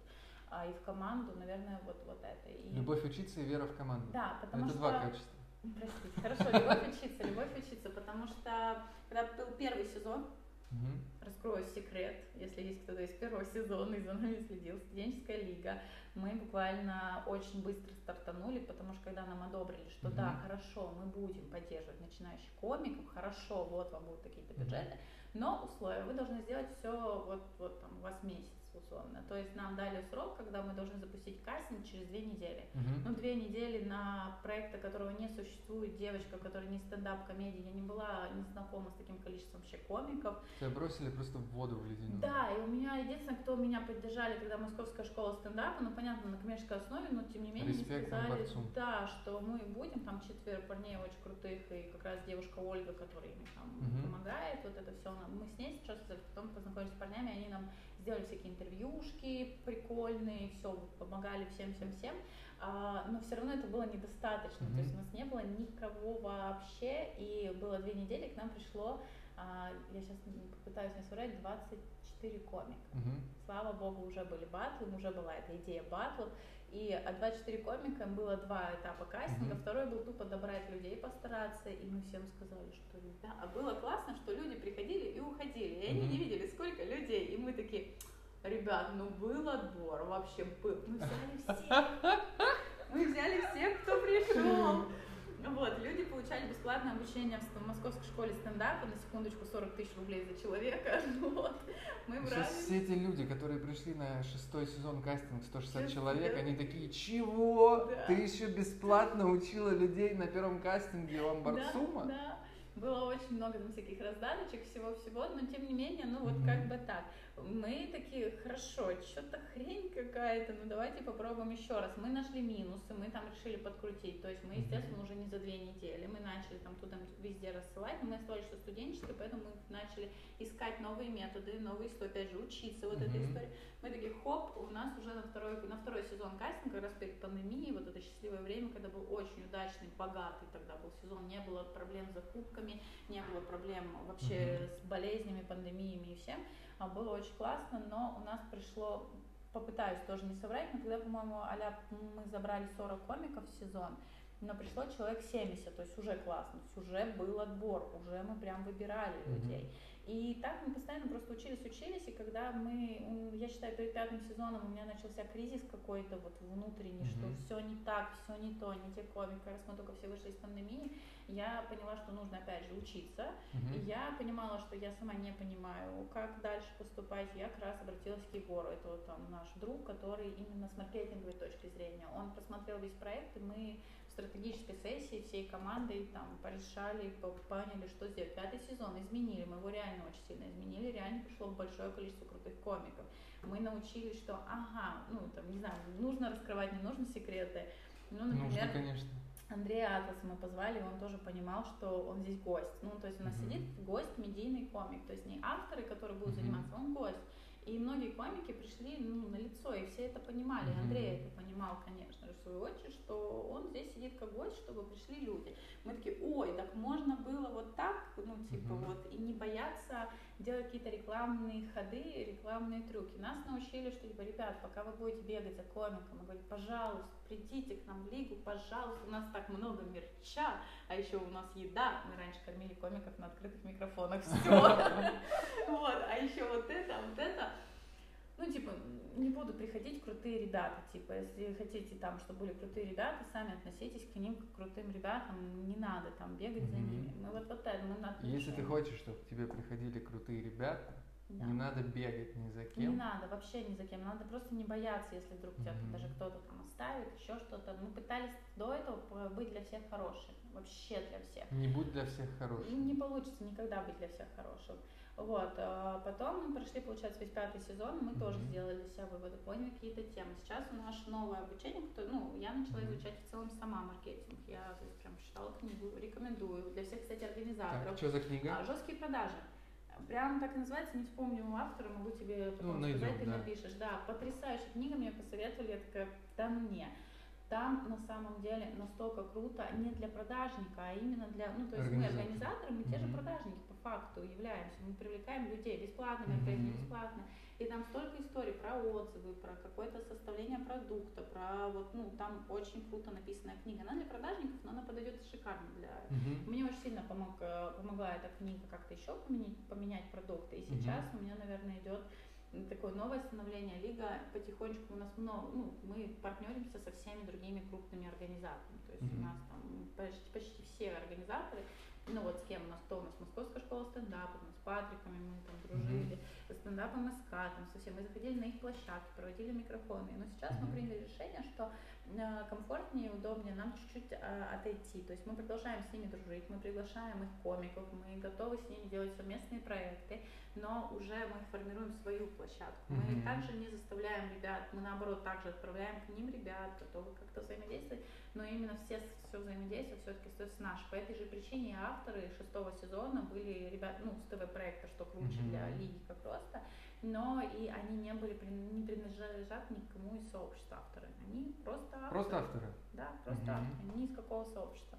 а, и в команду, наверное, вот, вот это. И... Любовь учиться и вера в команду. Да, потому это что... два качества. Простите, хорошо, любовь учиться, любовь учиться, потому что когда был первый сезон, Угу. Раскрою секрет, если есть кто-то из первого сезона и за нами следил, студенческая лига. Мы буквально очень быстро стартанули, потому что когда нам одобрили, что угу. да, хорошо, мы будем поддерживать начинающих комиков, хорошо, вот вам будут такие-то бюджеты, но условия, вы должны сделать все вот, вот там у вас месяц условно. То есть нам дали срок, когда мы должны запустить кастинг через две недели. Uh-huh. Ну, две недели на проекта, которого не существует, девочка, которая не стендап-комедия, я не была не знакома с таким количеством вообще комиков. Тебя бросили просто в воду в ледяную. Да, и у меня единственное, кто меня поддержали, когда Московская школа стендапа, ну, понятно, на коммерческой основе, но тем не менее Респект сказали, борцу. да, что мы будем, там четверо парней очень крутых, и как раз девушка Ольга, которая им там uh-huh. помогает, вот это все, мы с ней сейчас потом познакомились с парнями, они нам сделали всякие интервьюшки прикольные, все, помогали всем-всем-всем, а, но все равно это было недостаточно, mm-hmm. то есть у нас не было никого вообще, и было две недели, к нам пришло, а, я сейчас попытаюсь не соврать, 24 комика. Mm-hmm. Слава богу, уже были батлы, уже была эта идея батлов, и от 24 комика было два этапа кастинга. Mm-hmm. Второй был тупо добрать людей, постараться. И мы всем сказали, что да. А было классно, что люди приходили и уходили. И они mm-hmm. не видели, сколько людей. И мы такие, ребят, ну был отбор, вообще был. Мы взяли всех. Мы взяли всех, кто пришел. Вот, люди получали бесплатное обучение в московской школе стендапа, на секундочку 40 тысяч рублей за человека. Вот. Мы брали... Сейчас все эти люди, которые пришли на шестой сезон кастинг 160 Сейчас, человек, да. они такие, чего? Да. Ты еще бесплатно учила людей на первом кастинге у Амбарцума? Да, да было очень много там всяких раздаточек, всего-всего, но тем не менее, ну вот mm-hmm. как бы так. Мы такие, хорошо, что-то хрень какая-то, ну давайте попробуем еще раз. Мы нашли минусы, мы там решили подкрутить, то есть мы, естественно, уже не за две недели, мы начали там туда везде рассылать, но мы оставались, что студенческие, поэтому мы начали искать новые методы, новые истории, опять же, учиться вот mm-hmm. этой истории. Мы такие, хоп, у нас уже на второй, на второй сезон кастинг, как раз перед пандемией, вот это счастливое время, когда был очень удачный, богатый тогда был сезон, не было проблем с закупками, не было проблем вообще mm-hmm. с болезнями, пандемиями и всем. А было очень классно, но у нас пришло, попытаюсь тоже не соврать, но тогда, по-моему, а мы забрали 40 комиков в сезон, но пришло человек 70, то есть уже классно, то есть уже был отбор, уже мы прям выбирали mm-hmm. людей. И так мы постоянно просто учились, учились, и когда мы, я считаю, перед пятым сезоном у меня начался кризис какой-то вот внутренний, mm-hmm. что все не так, все не то, не те комики, раз мы только все вышли из пандемии, я поняла, что нужно опять же учиться, mm-hmm. и я понимала, что я сама не понимаю, как дальше поступать, я как раз обратилась к Егору, это вот он наш друг, который именно с маркетинговой точки зрения, он просмотрел весь проект, и мы стратегической сессии всей командой там порешали, поняли, что сделать. Пятый сезон изменили, мы его реально очень сильно изменили, реально пришло большое количество крутых комиков. Мы научились, что ага, ну там, не знаю, нужно раскрывать, не нужно секреты. Ну, например, нужно, конечно. Андрея Атласа мы позвали, и он тоже понимал, что он здесь гость. Ну, то есть у нас uh-huh. сидит гость, медийный комик, то есть не авторы, которые будут uh-huh. заниматься, он гость. И многие комики пришли ну, на лицо, и все это понимали. Mm-hmm. Андрей это понимал, конечно же, в свою очередь, что он здесь сидит как гость, чтобы пришли люди. Мы такие, ой, так можно было вот так, ну, типа mm-hmm. вот, бояться делать какие-то рекламные ходы, рекламные трюки. Нас научили, что, типа, ребят, пока вы будете бегать за комиком, мы говорим, пожалуйста, придите к нам в лигу, пожалуйста, у нас так много мерча, а еще у нас еда. Мы раньше кормили комиков на открытых микрофонах, все. Вот, а еще вот это, вот это ну, типа, не буду приходить крутые ребята, типа, если хотите там, чтобы были крутые ребята, сами относитесь к ним как к крутым ребятам, не надо там бегать mm-hmm. за ними. Мы вот вот это, мы надо. Если ты хочешь, чтобы к тебе приходили крутые ребята, да. не надо бегать ни за кем. Не надо, вообще ни за кем, надо просто не бояться, если вдруг тебя mm-hmm. даже кто-то там оставит, еще что-то. Мы пытались до этого быть для всех хорошими, вообще для всех. Не будь для всех хорошим. Не получится никогда быть для всех хорошим. Вот, а потом мы прошли, получается, весь пятый сезон, мы mm-hmm. тоже сделали для себя выводы, поняли какие-то темы. Сейчас у нас новое обучение, которое, ну, я начала изучать в целом сама маркетинг. Я то есть, прям читала книгу, рекомендую. Для всех, кстати, организаторов. Так, что за книга? А, жесткие продажи. Прям так и называется, не вспомню автора, могу тебе потом ну, найдем, сказать, ты да. напишешь. Да, потрясающая книга, мне посоветовали, я такая, да мне. Там на самом деле настолько круто не для продажника, а именно для, ну то есть мы организаторы, мы те же продажники факту являемся, мы привлекаем людей бесплатно, мероприятия mm-hmm. бесплатно, и там столько историй про отзывы, про какое-то составление продукта, про вот, ну там очень круто написанная книга, она для продажников, но она подойдет шикарно для, mm-hmm. мне очень сильно помог, э, помогла эта книга как-то еще поменять, поменять продукты, и сейчас mm-hmm. у меня, наверное, идет такое новое становление лига потихонечку у нас много, ну, мы партнеримся со всеми другими крупными организаторами, то есть mm-hmm. у нас там почти, почти все организаторы, ну вот с кем у нас, то у нас Московская школа стендапа, с Патриками мы там дружили, стендапом СК, там совсем, мы заходили на их площадки, проводили микрофоны, но сейчас mm-hmm. мы приняли решение, что э, комфортнее и удобнее нам чуть-чуть э, отойти, то есть мы продолжаем с ними дружить, мы приглашаем их комиков, мы готовы с ними делать совместные проекты, но уже мы формируем свою площадку. Mm-hmm. Мы также не заставляем ребят, мы наоборот также отправляем к ним ребят, готовы как-то взаимодействовать, но именно все, все взаимодействие все-таки остается наш. По этой же причине авторы шестого сезона были ребят, ну, с ТВ-проекта, что круче mm-hmm. для лиги как просто, но и они не были, не принадлежат никому из сообщества авторы. Они просто авторы. Просто авторы? Да, просто mm-hmm. авторы, они ни из какого сообщества.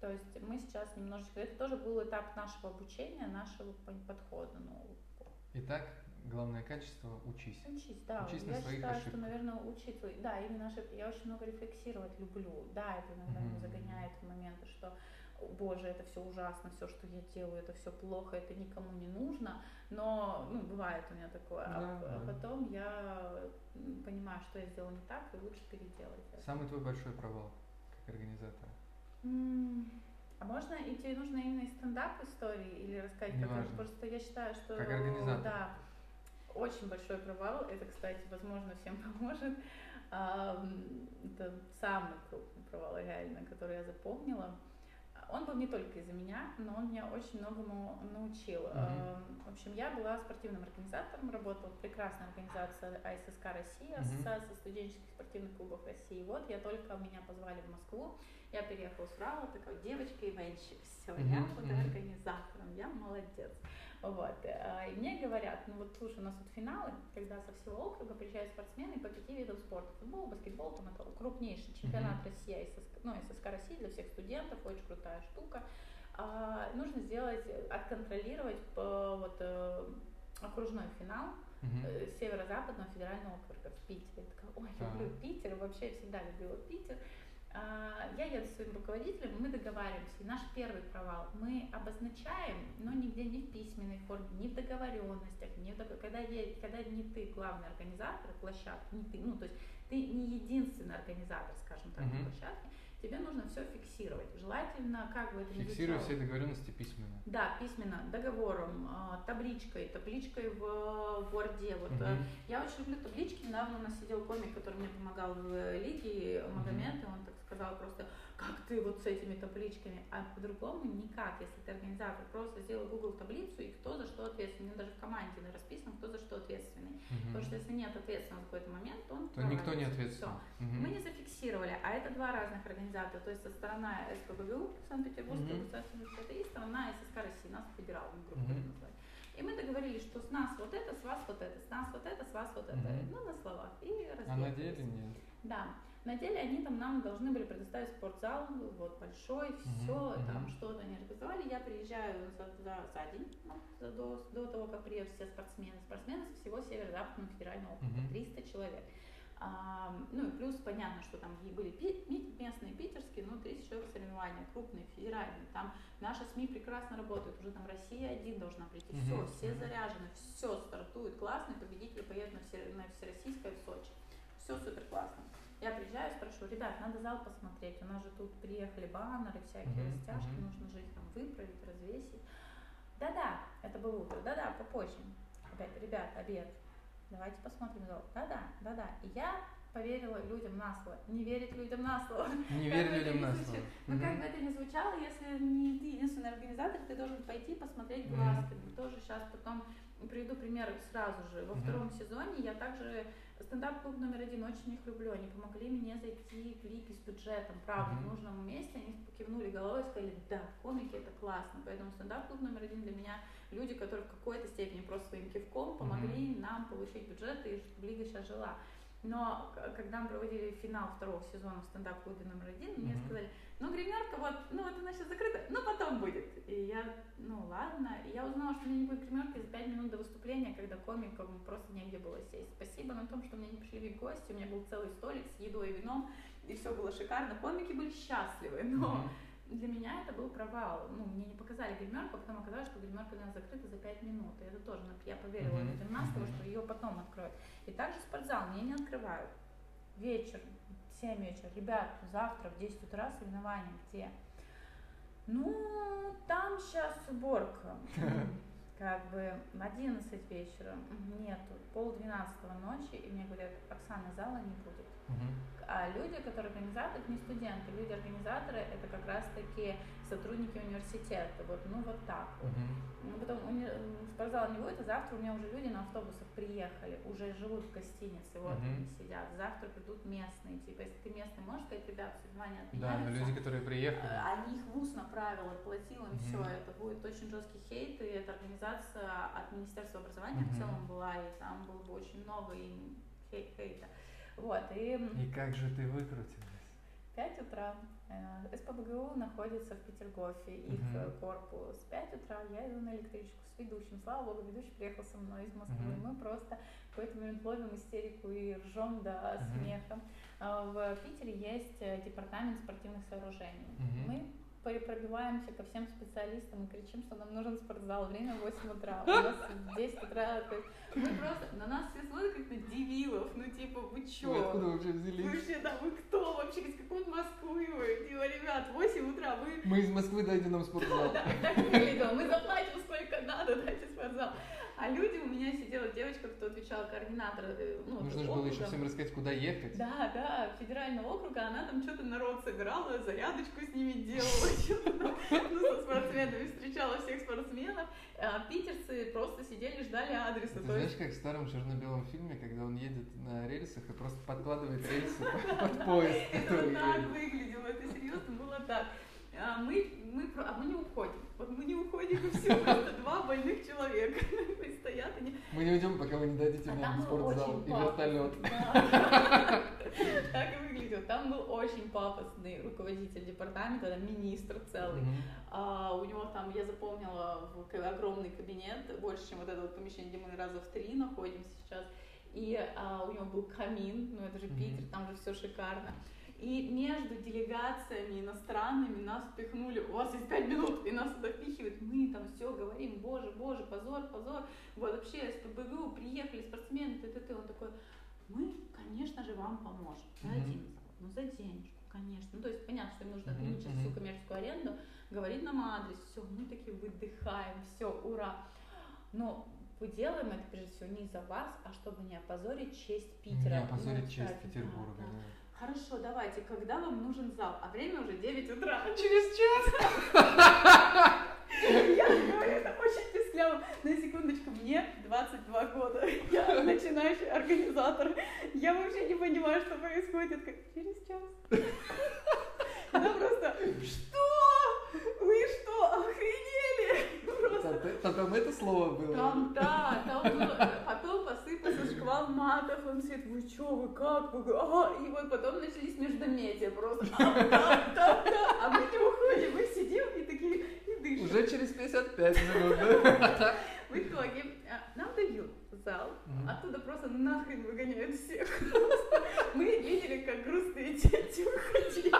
То есть мы сейчас немножечко, это тоже был этап нашего обучения, нашего подхода нового. Итак, главное качество – учись. Учись, да. Учись я на своих считаю, ошибках. что, наверное, учиться, да, именно ошибки. Я очень много рефлексировать люблю. Да, это иногда mm-hmm. загоняет в моменты, что боже, это все ужасно, все, что я делаю, это все плохо, это никому не нужно, но, ну, бывает у меня такое, а да, а, да. потом я понимаю, что я сделала не так, и лучше переделать. Самый твой большой провал как организатора? А можно, и тебе нужно именно из стендап истории или рассказать, Не как важно. просто я считаю, что как организатор. да, очень большой провал, это, кстати, возможно, всем поможет. Это самый крупный провал, реально, который я запомнила. Он был не только из-за меня, но он меня очень многому научил. Mm-hmm. В общем, я была спортивным организатором, работала в прекрасной организации АССК России, Ассоциация mm-hmm. студенческих спортивных клубов России. Вот я только меня позвали в Москву, я переехала с Урала, такая девочка-ивенщик, все, mm-hmm. я буду организатором, я молодец. Вот. Э, и мне говорят, ну вот слушай, у нас вот финалы, когда со всего округа приезжают спортсмены по пяти видам спорта. Футбол, баскетбол, там это крупнейший чемпионат mm-hmm. России, ССК, ну, ССК России для всех студентов, очень крутая штука. А, нужно сделать, отконтролировать по, вот, э, окружной финал mm-hmm. северо-западного федерального округа в Питере. Я такая, ой, люблю Питер, вообще всегда любила Питер. А, я еду с своим руководителем, мы договариваемся. И наш первый провал мы обозначаем, но нигде не в письменной форме, не в договоренностях, не в договор... когда, я, когда не ты главный организатор площадки, не ты, ну то есть ты не единственный организатор, скажем так, uh-huh. площадки, тебе нужно все фиксировать. Желательно, как бы это ни Фиксируй все договоренности письменно. Да, письменно, договором, а, табличкой, табличкой в Word. Вот, uh-huh. Я очень люблю таблички. Недавно у нас сидел комик, который мне помогал в Лиге, Магомед, uh-huh. и он так сказал просто, как ты вот с этими табличками, а по-другому никак, если ты организатор, просто сделай Google таблицу и кто за что ответственный, даже в команде расписан, кто за что ответственный, угу. потому что если нет ответственного в какой-то момент, то он то никто не ответственен. Угу. Мы не зафиксировали, а это два разных организатора, то есть со стороны СПБГУ Санкт-Петербургского угу. государственного университета и сторона ССК России, нас федеральным группой угу. назвать. И мы договорились, что с нас вот это, с вас вот это, с нас вот это, с вас вот это. Mm-hmm. Ну, на словах. И А на деле нет? Да. На деле они там нам должны были предоставить спортзал, вот большой, все, mm-hmm. там что-то они организовали. Я приезжаю за, за, за день, до, до того, как приедут все спортсмены. Спортсмены со всего Северо-Западного федерального округа, mm-hmm. 300 человек. А, ну и плюс понятно, что там были местные питерские, ну 30 человек соревнования, крупные, федеральные. Там наши СМИ прекрасно работают, уже там Россия один должна прийти. Все, все заряжены, все стартует классно, и победители поедут на, все, на Всероссийское в Сочи. Все супер классно. Я приезжаю, спрашиваю, ребят, надо зал посмотреть, у нас же тут приехали баннеры, всякие mm-hmm. растяжки, mm-hmm. нужно же их там выправить, развесить. Да-да, это было утро, да-да, попозже. Опять, ребят, обед, давайте посмотрим зал. Да-да, да-да. И я поверила людям на слово. Не верить людям на слово. Не верить людям на слово. Ну, как бы это ни звучало, если не ты единственный организатор, ты должен пойти посмотреть глазками. Mm-hmm. Тоже сейчас потом приведу пример сразу же. Во mm-hmm. втором сезоне я также стендап-клуб номер один, очень их люблю. Они помогли мне зайти в лиги с бюджетом, правда, mm-hmm. в нужном месте. Они кивнули головой и сказали, да, комики это классно. Поэтому стендап-клуб номер один для меня люди, которые в какой-то степени просто своим кивком помогли mm-hmm. нам получить бюджет, и чтобы лига сейчас жила. Но когда мы проводили финал второго сезона в стендап-клубе номер один, mm-hmm. мне сказали, ну, гримерка, вот, ну, вот она сейчас закрыта, ну, потом будет. И я, ну, ладно. И я узнала, что у меня не будет гримерки за пять минут до выступления, когда комикам просто негде было сесть. Спасибо на том, что меня не пришли вид гости, у меня был целый столик с едой и вином, и все было шикарно. Комики были счастливы, но... Mm-hmm для меня это был провал. Ну, мне не показали гримерку, а потом оказалось, что гримерка у нас закрыта за 5 минут. И это тоже, я поверила mm-hmm. что ее потом откроют. И также спортзал мне не открывают. Вечер, 7 вечера. Ребят, завтра в 10 утра соревнования. Где? Ну, там сейчас уборка. Как бы 11 вечера нету, пол двенадцатого ночи, и мне говорят, Оксана, зала не будет. А люди, которые организаторы, не студенты, люди-организаторы, это как раз-таки сотрудники университета. Вот, ну вот так вот. Uh-huh. Ну, потом уни... спортзала не будет, а завтра у меня уже люди на автобусах приехали, уже живут в гостинице, вот uh-huh. они сидят. Завтра придут местные. Типа, если ты местный, можешь сказать, ребят, соревнования отменяются. Да, но люди, которые приехали. А, они их в ус направил, отплатил им uh-huh. все. Это будет очень жесткий хейт, и эта организация от Министерства образования uh-huh. в целом была, и там было бы очень много им хей- хейта. Вот, и... И как же ты выкрутилась? 5 утра. Э, СПБГУ находится в Петергофе, их uh-huh. корпус. 5 утра я иду на электричку с ведущим. Слава богу, ведущий приехал со мной из Москвы. Uh-huh. Мы просто в какой-то момент ловим истерику и ржем до uh-huh. смеха. А в Питере есть э, департамент спортивных сооружений. Uh-huh. Мы пробиваемся ко всем специалистам и кричим, что нам нужен спортзал. Время 8 утра. У нас 10 утра. То есть мы просто, на нас все смотрят как на дебилов. Ну, типа, вы чё? Вы откуда вообще взялись? Вы вообще, да, вы кто вообще? Из какой Москвы вы? Типа, ребят, 8 утра, вы... Мы из Москвы, дайте нам спортзал. Да, да, так выглядело. Мы заплатим сколько надо, дайте спортзал. А люди, у меня сидела девочка, кто отвечал координатор. Э, ну, Нужно же было еще всем рассказать, куда ехать. Да, да, федерального округа, она там что-то народ собирала, зарядочку с ними делала, ну, со спортсменами, встречала всех спортсменов. А питерцы просто сидели, ждали адреса. Ты знаешь, как в старом черно-белом фильме, когда он едет на рельсах и просто подкладывает рельсы под поезд, Это так выглядело, это серьезно было так мы, мы, а мы не уходим. Вот мы не уходим, и все, просто два больных человека стоят. Они... Мы не уйдем, пока вы не дадите а нам спортзал и вертолет. Так и выглядел. Там был очень пафосный руководитель департамента, министр целый. А, у него там, я запомнила, огромный кабинет, больше, чем вот это вот помещение, где мы раза в три находимся сейчас. И а, у него был камин, ну это же Питер, там же все шикарно. И между делегациями иностранными нас впихнули, у вас есть пять минут, и нас туда впихивают, мы там все говорим, боже, боже, позор, позор, вот вообще СПБГУ, приехали спортсмены, т, т, т. Он такой, мы, конечно же, вам поможем, дадим mm-hmm. ну за денежку, конечно. Ну, то есть понятно, что им нужно отменить mm-hmm. всю коммерческую аренду, говорит нам адрес, все, мы такие выдыхаем, все, ура. Но мы делаем это прежде всего не из-за вас, а чтобы не опозорить честь Питера. Не опозорить ну, честь Петербурга, да. да. Хорошо, давайте, когда вам нужен зал? А время уже 9 утра. Через час? Я говорю, это очень пискляво. На секундочку, мне 22 года. Я начинающий организатор. Я вообще не понимаю, что происходит. Как через час. Она просто, что? Вы что, охренели? Просто... там это слово было? Там, да, там было. Потом посыпался шквал матов, он говорит, вы чё, вы как, вы, ага, и вот потом начались междометия просто, а, да, да, да, а мы не уходим, мы сидим и такие, и дышим. Уже через 55 минут, да? В итоге а, нам дают зал, оттуда просто нахрен выгоняют всех. Мы видели, как грустные дети уходили.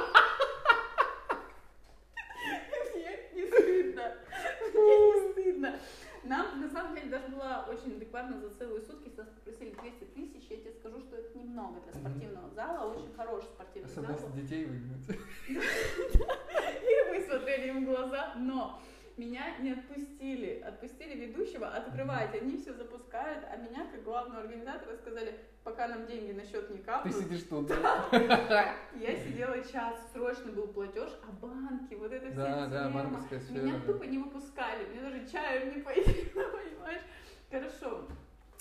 Мне не стыдно. Нам, на самом деле, даже было очень адекватно за целые сутки. Нас попросили 200 тысяч. Я тебе скажу, что это немного для спортивного зала. Очень хороший спортивный Особенно зал. если детей выгнать. И мы смотрели им в глаза. Но меня не отпустили. Отпустили ведущего открывать. Они все запускают, а меня, как главного организатора, сказали, пока нам деньги на счет не Ты капнут. сидишь тут, Да. Я сидела час, срочно был платеж, а банки, вот это все Да, да, банковская сфера. Меня тупо не выпускали, мне даже чаем не поели, понимаешь? Хорошо.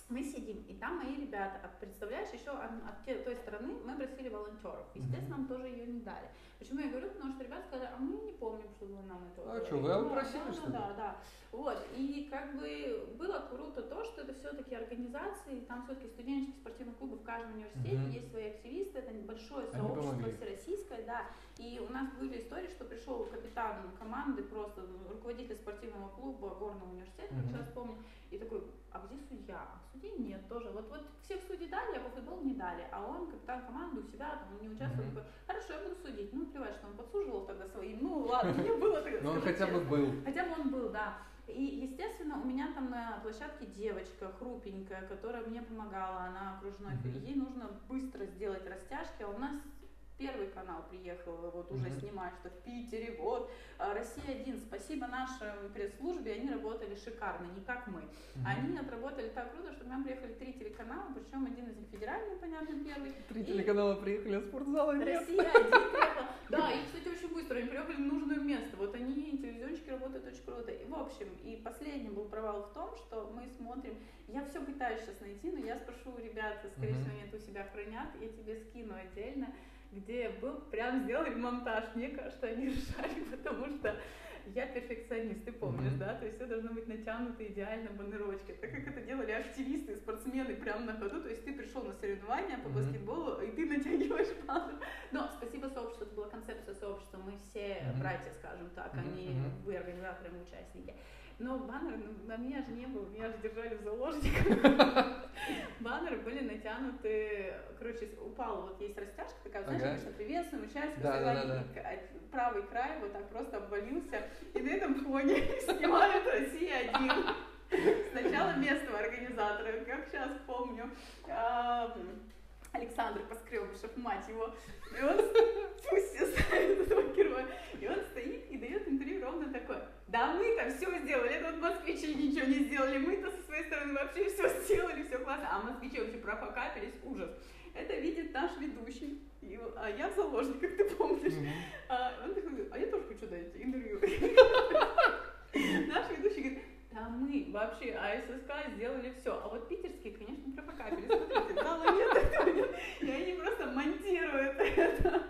Мы сидим, и там мои ребята, а представляешь, еще от, от той стороны мы просили волонтеров. Естественно, нам тоже ее не дали. Почему я говорю? Потому что ребята сказали, а мы не помним, что вы нам это А говорили». чё, вы Да, попросили, да, что ли? да, да. Вот, и как бы было круто то, что это все-таки организации, там все-таки студенческие спортивные клубы в каждом университете, Мгм. есть свои активисты, это большое Они сообщество помогли. всероссийское, да. И у нас были истории, что пришел капитан команды, просто руководитель спортивного клуба горного университета, Мгм. сейчас помню, и такой, а где судья? А судей нет тоже. Вот, вот всех судей дали, а по футболу не дали. А он капитан команды у себя, там, он не участвовал. Мгм. Такой, Хорошо, я буду судить. Ну, плевать, что он подсуживал тогда своим. Ну, ладно, мне было так Но он скажу хотя бы был. Хотя бы он был, да. И, естественно, у меня там на площадке девочка хрупенькая, которая мне помогала, она окружной, ей нужно быстро сделать растяжки, а у нас Первый канал приехал вот уже Мгм. снимать, что в Питере, вот, а, Россия-1, спасибо нашей пресс-службе, они работали шикарно, не как мы. Мгм. Они отработали так круто, что к нам приехали три телеканала, причем один из них федеральный, понятно, первый. Три И телеканала приехали, а спортзала нет. Россия один приехала. Да, и, кстати, очень быстро, они приехали в нужное место. Вот они, телевизионщики работают очень круто. И, в общем, и последний был провал в том, что мы смотрим, я все пытаюсь сейчас найти, но я спрошу у ребят, скорее всего, они это у себя хранят, я тебе скину отдельно, где был, прям сделали монтаж. Мне кажется, они решали, потому что я перфекционист, ты помнишь, Мгм. да? То есть все должно быть натянуто идеально баннерочки. Так как это делали активисты, спортсмены прямо на ходу, то есть ты пришел на соревнования по Мгм. баскетболу, и ты натягиваешь баннер. Но спасибо сообществу, это была концепция сообщества, мы все Мгм. братья, скажем так, а Мгм, не мгм. вы организаторы, мы участники. Но баннеры ну, на меня же не было, меня же держали в заложниках. Баннеры были натянуты, короче, упал, вот есть растяжка такая, знаешь, обычно приветствуем а, правый край вот так просто обвалился, и на этом фоне снимают Россия-1. Сначала местного организатора, как сейчас помню, Александр Поскребышев, мать его, и он, пусть все знают этого героя, и он стоит и дает интервью ровно такое, да мы-то все сделали, это вот москвичи ничего не сделали, мы-то со своей стороны вообще все сделали, все классно, а москвичи вообще профокапились, ужас. Это видит наш ведущий, и- а я в заложниках, ты помнишь. Мгм. А он такой а я тоже хочу дать интервью. Наш ведущий говорит, да мы вообще АССК сделали все, а вот питерские, конечно, профокапили. Смотрите, зала нет, этого нет. И они просто монтируют это.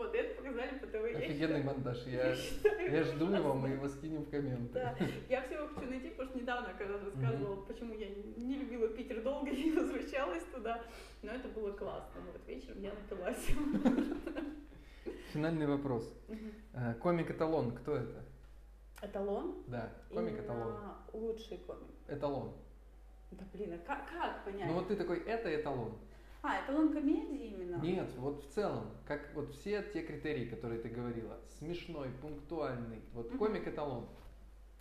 Вот, это показали по ТВ. Офигенный монтаж. Я, я жду его, мы его скинем в комменты. Да, я все хочу найти, потому что недавно, когда рассказывала, почему я не любила Питер долго и не возвращалась туда, но это было классно. Вот вечером я напилась. Финальный вопрос. Э, Комик-эталон, кто это? Эталон? Да, комик-эталон. Именно Лучший комик. Эталон. Да блин, а как, как понять? Ну вот ты такой, это эталон. А, эталон комедии именно? Нет, вот в целом, как вот все те критерии, которые ты говорила, смешной, пунктуальный, вот комик-эталон.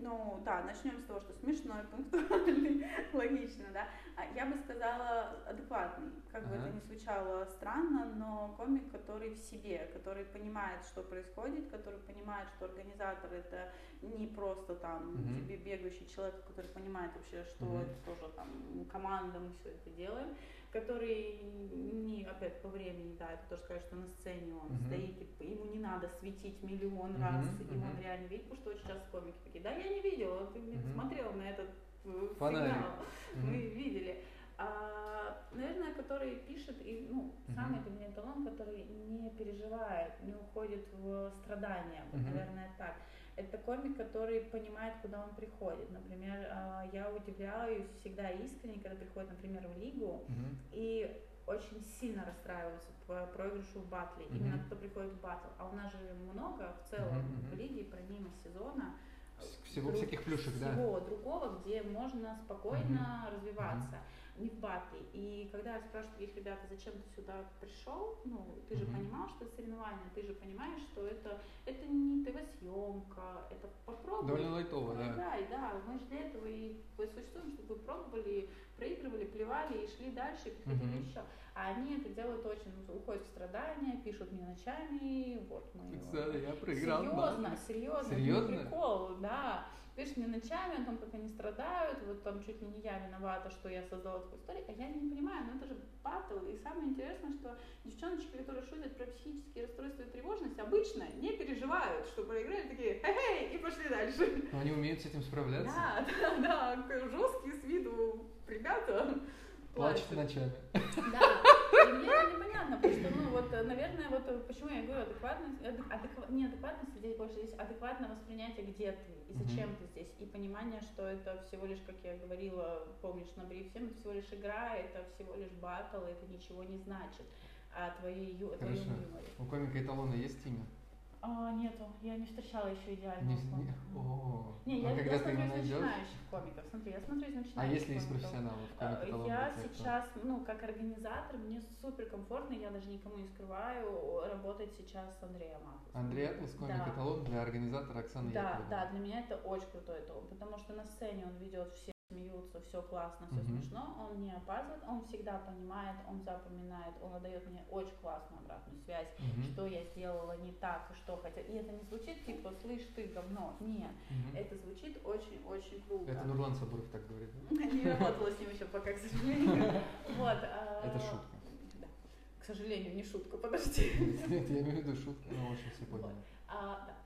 Ну да, начнем с того, что смешной, пунктуальный, логично, да. А Я бы сказала адекватный, как бы Ага. это ни звучало странно, но комик, который в себе, который понимает, что происходит, который понимает, что организатор это не просто там Мгм. тебе бегающий человек, который понимает вообще, что Мгм. это тоже там команда, мы все это делаем, который не, опять по времени, да, это тоже сказать, что на сцене он Мгм. стоит, и ему не надо светить миллион Мгм, раз, и он реально видит, потому что очень часто комики такие, да, я не видела, ты не Мгм. смотрел на этот э, Фонарик. сигнал, Мгм. мы видели. А, наверное, который пишет, и, ну, Мгм. самый для меня эталон, который не переживает, не уходит в страдания, вот, Мгм. наверное, так. Это комик, который понимает, куда он приходит. Например, а, я удивляюсь всегда искренне, когда приходит, например, в лигу, mm-hmm. и очень сильно расстраиваются по проигрышу в батле. Mm-hmm. Именно кто приходит в батл. А у нас же много в целом mm-hmm. в лиге, помимо сезона, всего всяких плюшек, всего да. Всего другого, где можно спокойно mm-hmm. развиваться. Mm-hmm не в батле. И когда я спрашиваю таких ребят, зачем ты сюда пришел, ну, ты же понимал, что это соревнование, ты же понимаешь, что это, это не ТВ-съемка, это попробуй. Довольно лайтово, да. Да, и да, мы же для этого и существуем, чтобы вы пробовали, проигрывали, плевали и шли дальше, и приходили mm-hmm. еще. А они это делают очень, ну, уходят в страдания, пишут мне ночами, вот мы... Кстати, я проиграл. Серьезно, серьезно, серьезно? прикол, да пишет мне ночами о том, как они страдают, вот там чуть ли не я виновата, что я создала такую историю, а я не понимаю, ну это же батл, и самое интересное, что девчоночки, которые шутят про психические расстройства и тревожность, обычно не переживают, что проиграли, такие, хе-хей, и пошли дальше. Но они умеют с этим справляться? Да, да, да, жесткие с виду ребята, Плачет ночами. Да, и мне это непонятно, потому что, ну, вот, наверное, вот почему я говорю адекватность, адекв... не адекватность, здесь больше здесь адекватное воспринятие, где ты и зачем mm-hmm. ты здесь, и понимание, что это всего лишь, как я говорила, помнишь, на бриф всем, это всего лишь игра, это всего лишь батл, это ничего не значит о твоей, твоем юморе. У комика эталона есть имя? А, нету, я не встречала еще идеального не, комика. Не, о, не, я, а когда я смотрю из начинающих комиков. Смотри, я смотрю из начинающих А если из профессионалов? Комик я сейчас, ну, как организатор, мне супер комфортно, я даже никому не скрываю, работать сейчас с Андреем Атлас. Андрей Атлас, комик да. для организатора Оксаны Да, Яковлевой. да, для меня это очень крутой эталон, потому что на сцене он ведет все смеются, все классно, все mm-hmm. смешно, он не опаздывает, он всегда понимает, он запоминает, он отдает мне очень классную обратную связь, mm-hmm. что я сделала не так, что хотя. И это не звучит типа, слышь, ты говно. Нет, mm-hmm. это звучит очень-очень круто. Это Нурлан Сабуров так говорит. Не работала с ним еще пока, к сожалению. Вот. А, это шутка. К сожалению, не шутка, подожди. Нет, я имею в виду шутку, но очень все поняли. А, да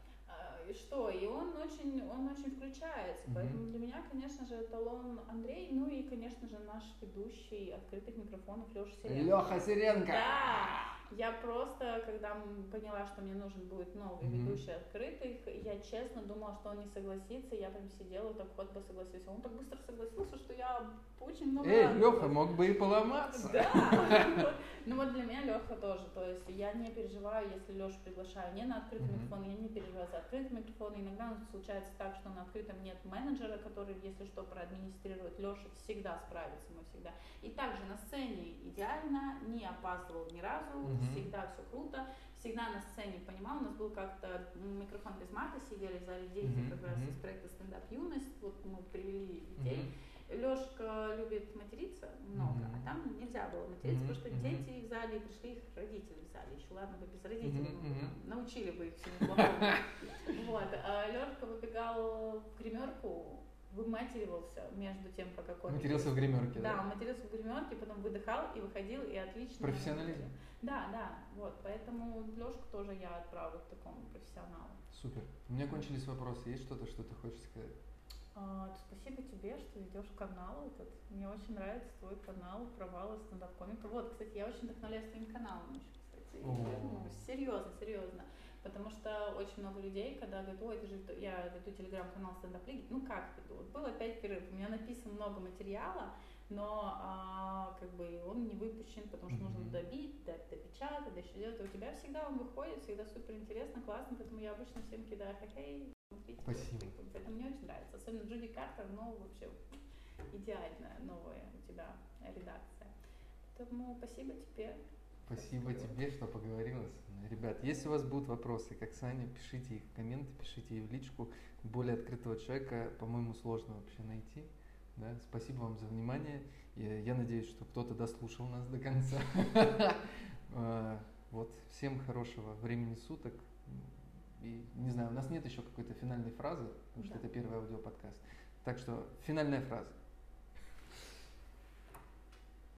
и что, и он очень, он очень включается, mm-hmm. поэтому для меня, конечно же, эталон Андрей, ну и, конечно же, наш ведущий открытых микрофонов Леша Сиренко. Леха Сиренко! Да! Я просто, когда поняла, что мне нужен будет новый mm-hmm. ведущий открытых, я честно думала, что он не согласится. Я прям сидела, так вот бы согласился. Он так быстро согласился, что я очень много Эй, Леха, мог бы и поломаться. Да. Ну вот для меня Леха тоже. То есть я не переживаю, если Лешу приглашаю не на открытый микрофон, я не переживаю за открытый микрофон. Иногда случается так, что на открытом нет менеджера, который, если что, проадминистрирует. Леша всегда справится, мы всегда. И также на сцене идеально, не опаздывал ни разу, всегда все круто, всегда на сцене понимал. У нас был как-то микрофон без мата, сидели в зале дети mm-hmm. как раз из проекта стендап юность. Вот мы привели детей. Mm-hmm. Лешка любит материться много, mm-hmm. а там нельзя было материться, mm-hmm. потому что дети в зале пришли, их родители в зале. Еще ладно бы без родителей, mm-hmm. научили бы их всему плохому. Вот. А Лешка выбегал в гримерку, выматеривался между тем, пока комик. Матерился в гримерке, да? Да, матерился в гримерке, потом выдыхал и выходил, и отлично. Профессионализм. Да, да, вот, поэтому Лешку тоже я отправлю к такому профессионалу. Супер. У меня кончились вопросы. Есть что-то, что ты хочешь сказать? А, спасибо тебе, что ведешь канал этот. Мне очень нравится твой канал провалы стендап-комика. Вот, кстати, я очень вдохновляюсь твоим каналом еще, кстати. Серьезно, серьезно. Потому что очень много людей, когда говорят, ой, это же я веду телеграм-канал стендап лиги, ну как веду? Вот был опять перерыв, у меня написано много материала, но а, как бы он не выпущен, потому что mm-hmm. нужно добить, допечатать, да еще делать. у тебя всегда он выходит, всегда супер интересно, классно, поэтому я обычно всем кидаю, хей, смотрите. Спасибо. Поэтому мне очень нравится. Особенно Джуди Картер, ну вообще идеальная новая у тебя редакция. Поэтому спасибо тебе. Спасибо тебе, что поговорила со мной. Ребят, если у вас будут вопросы как Саня, пишите их в комменты, пишите их в личку. Более открытого человека, по-моему, сложно вообще найти. Да? Спасибо вам за внимание. Я, я надеюсь, что кто-то дослушал нас до конца. А, вот, всем хорошего времени суток. И не знаю, у нас нет еще какой-то финальной фразы, потому что это первый аудиоподкаст. Так что финальная фраза.